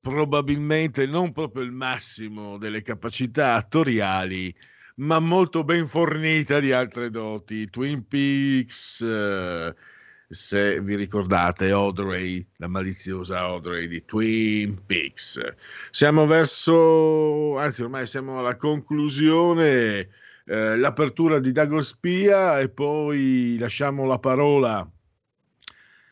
probabilmente non proprio il massimo delle capacità attoriali, ma molto ben fornita di altre doti. Twin Peaks, eh, se vi ricordate, Audrey, la maliziosa Audrey di Twin Peaks. Siamo verso, anzi ormai siamo alla conclusione, eh, l'apertura di Dago Spia e poi lasciamo la parola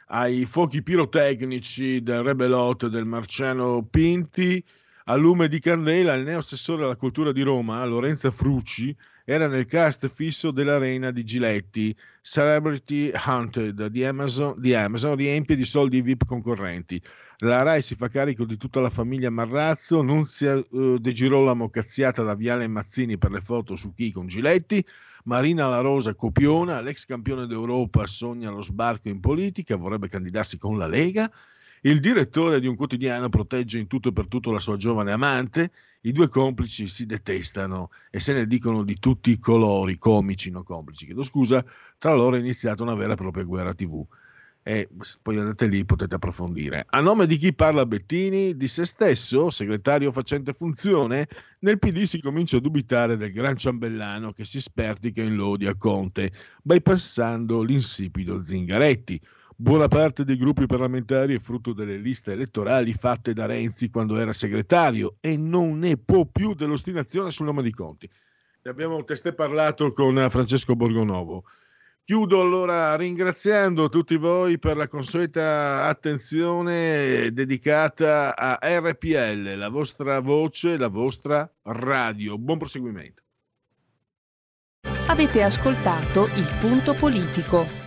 ai fuochi pirotecnici del Rebelot del Marciano Pinti. A lume di candela, il neoassessore alla cultura di Roma, Lorenzo Frucci, era nel cast fisso dell'arena di Giletti, Celebrity Hunted di Amazon, di Amazon riempie di soldi i VIP concorrenti. La RAI si fa carico di tutta la famiglia Marrazzo, Nunzia eh, De Girolamo cazziata da Viale Mazzini per le foto su chi con Giletti, Marina La Rosa copiona, l'ex campione d'Europa sogna lo sbarco in politica, vorrebbe candidarsi con la Lega, il direttore di un quotidiano protegge in tutto e per tutto la sua giovane amante, i due complici si detestano e se ne dicono di tutti i colori, comici, non complici, chiedo scusa, tra loro è iniziata una vera e propria guerra TV. E poi andate lì, potete approfondire. A nome di chi parla Bettini, di se stesso, segretario facente funzione, nel PD si comincia a dubitare del gran ciambellano che si spertica in lodi a Conte, bypassando l'insipido Zingaretti. Buona parte dei gruppi parlamentari è frutto delle liste elettorali fatte da Renzi quando era segretario e non ne può più dell'ostinazione sul nome di Conti. Ne abbiamo testé parlato con Francesco Borgonovo. Chiudo allora ringraziando tutti voi per la consueta attenzione dedicata a RPL, la vostra voce, la vostra radio. Buon proseguimento. Avete ascoltato il punto politico.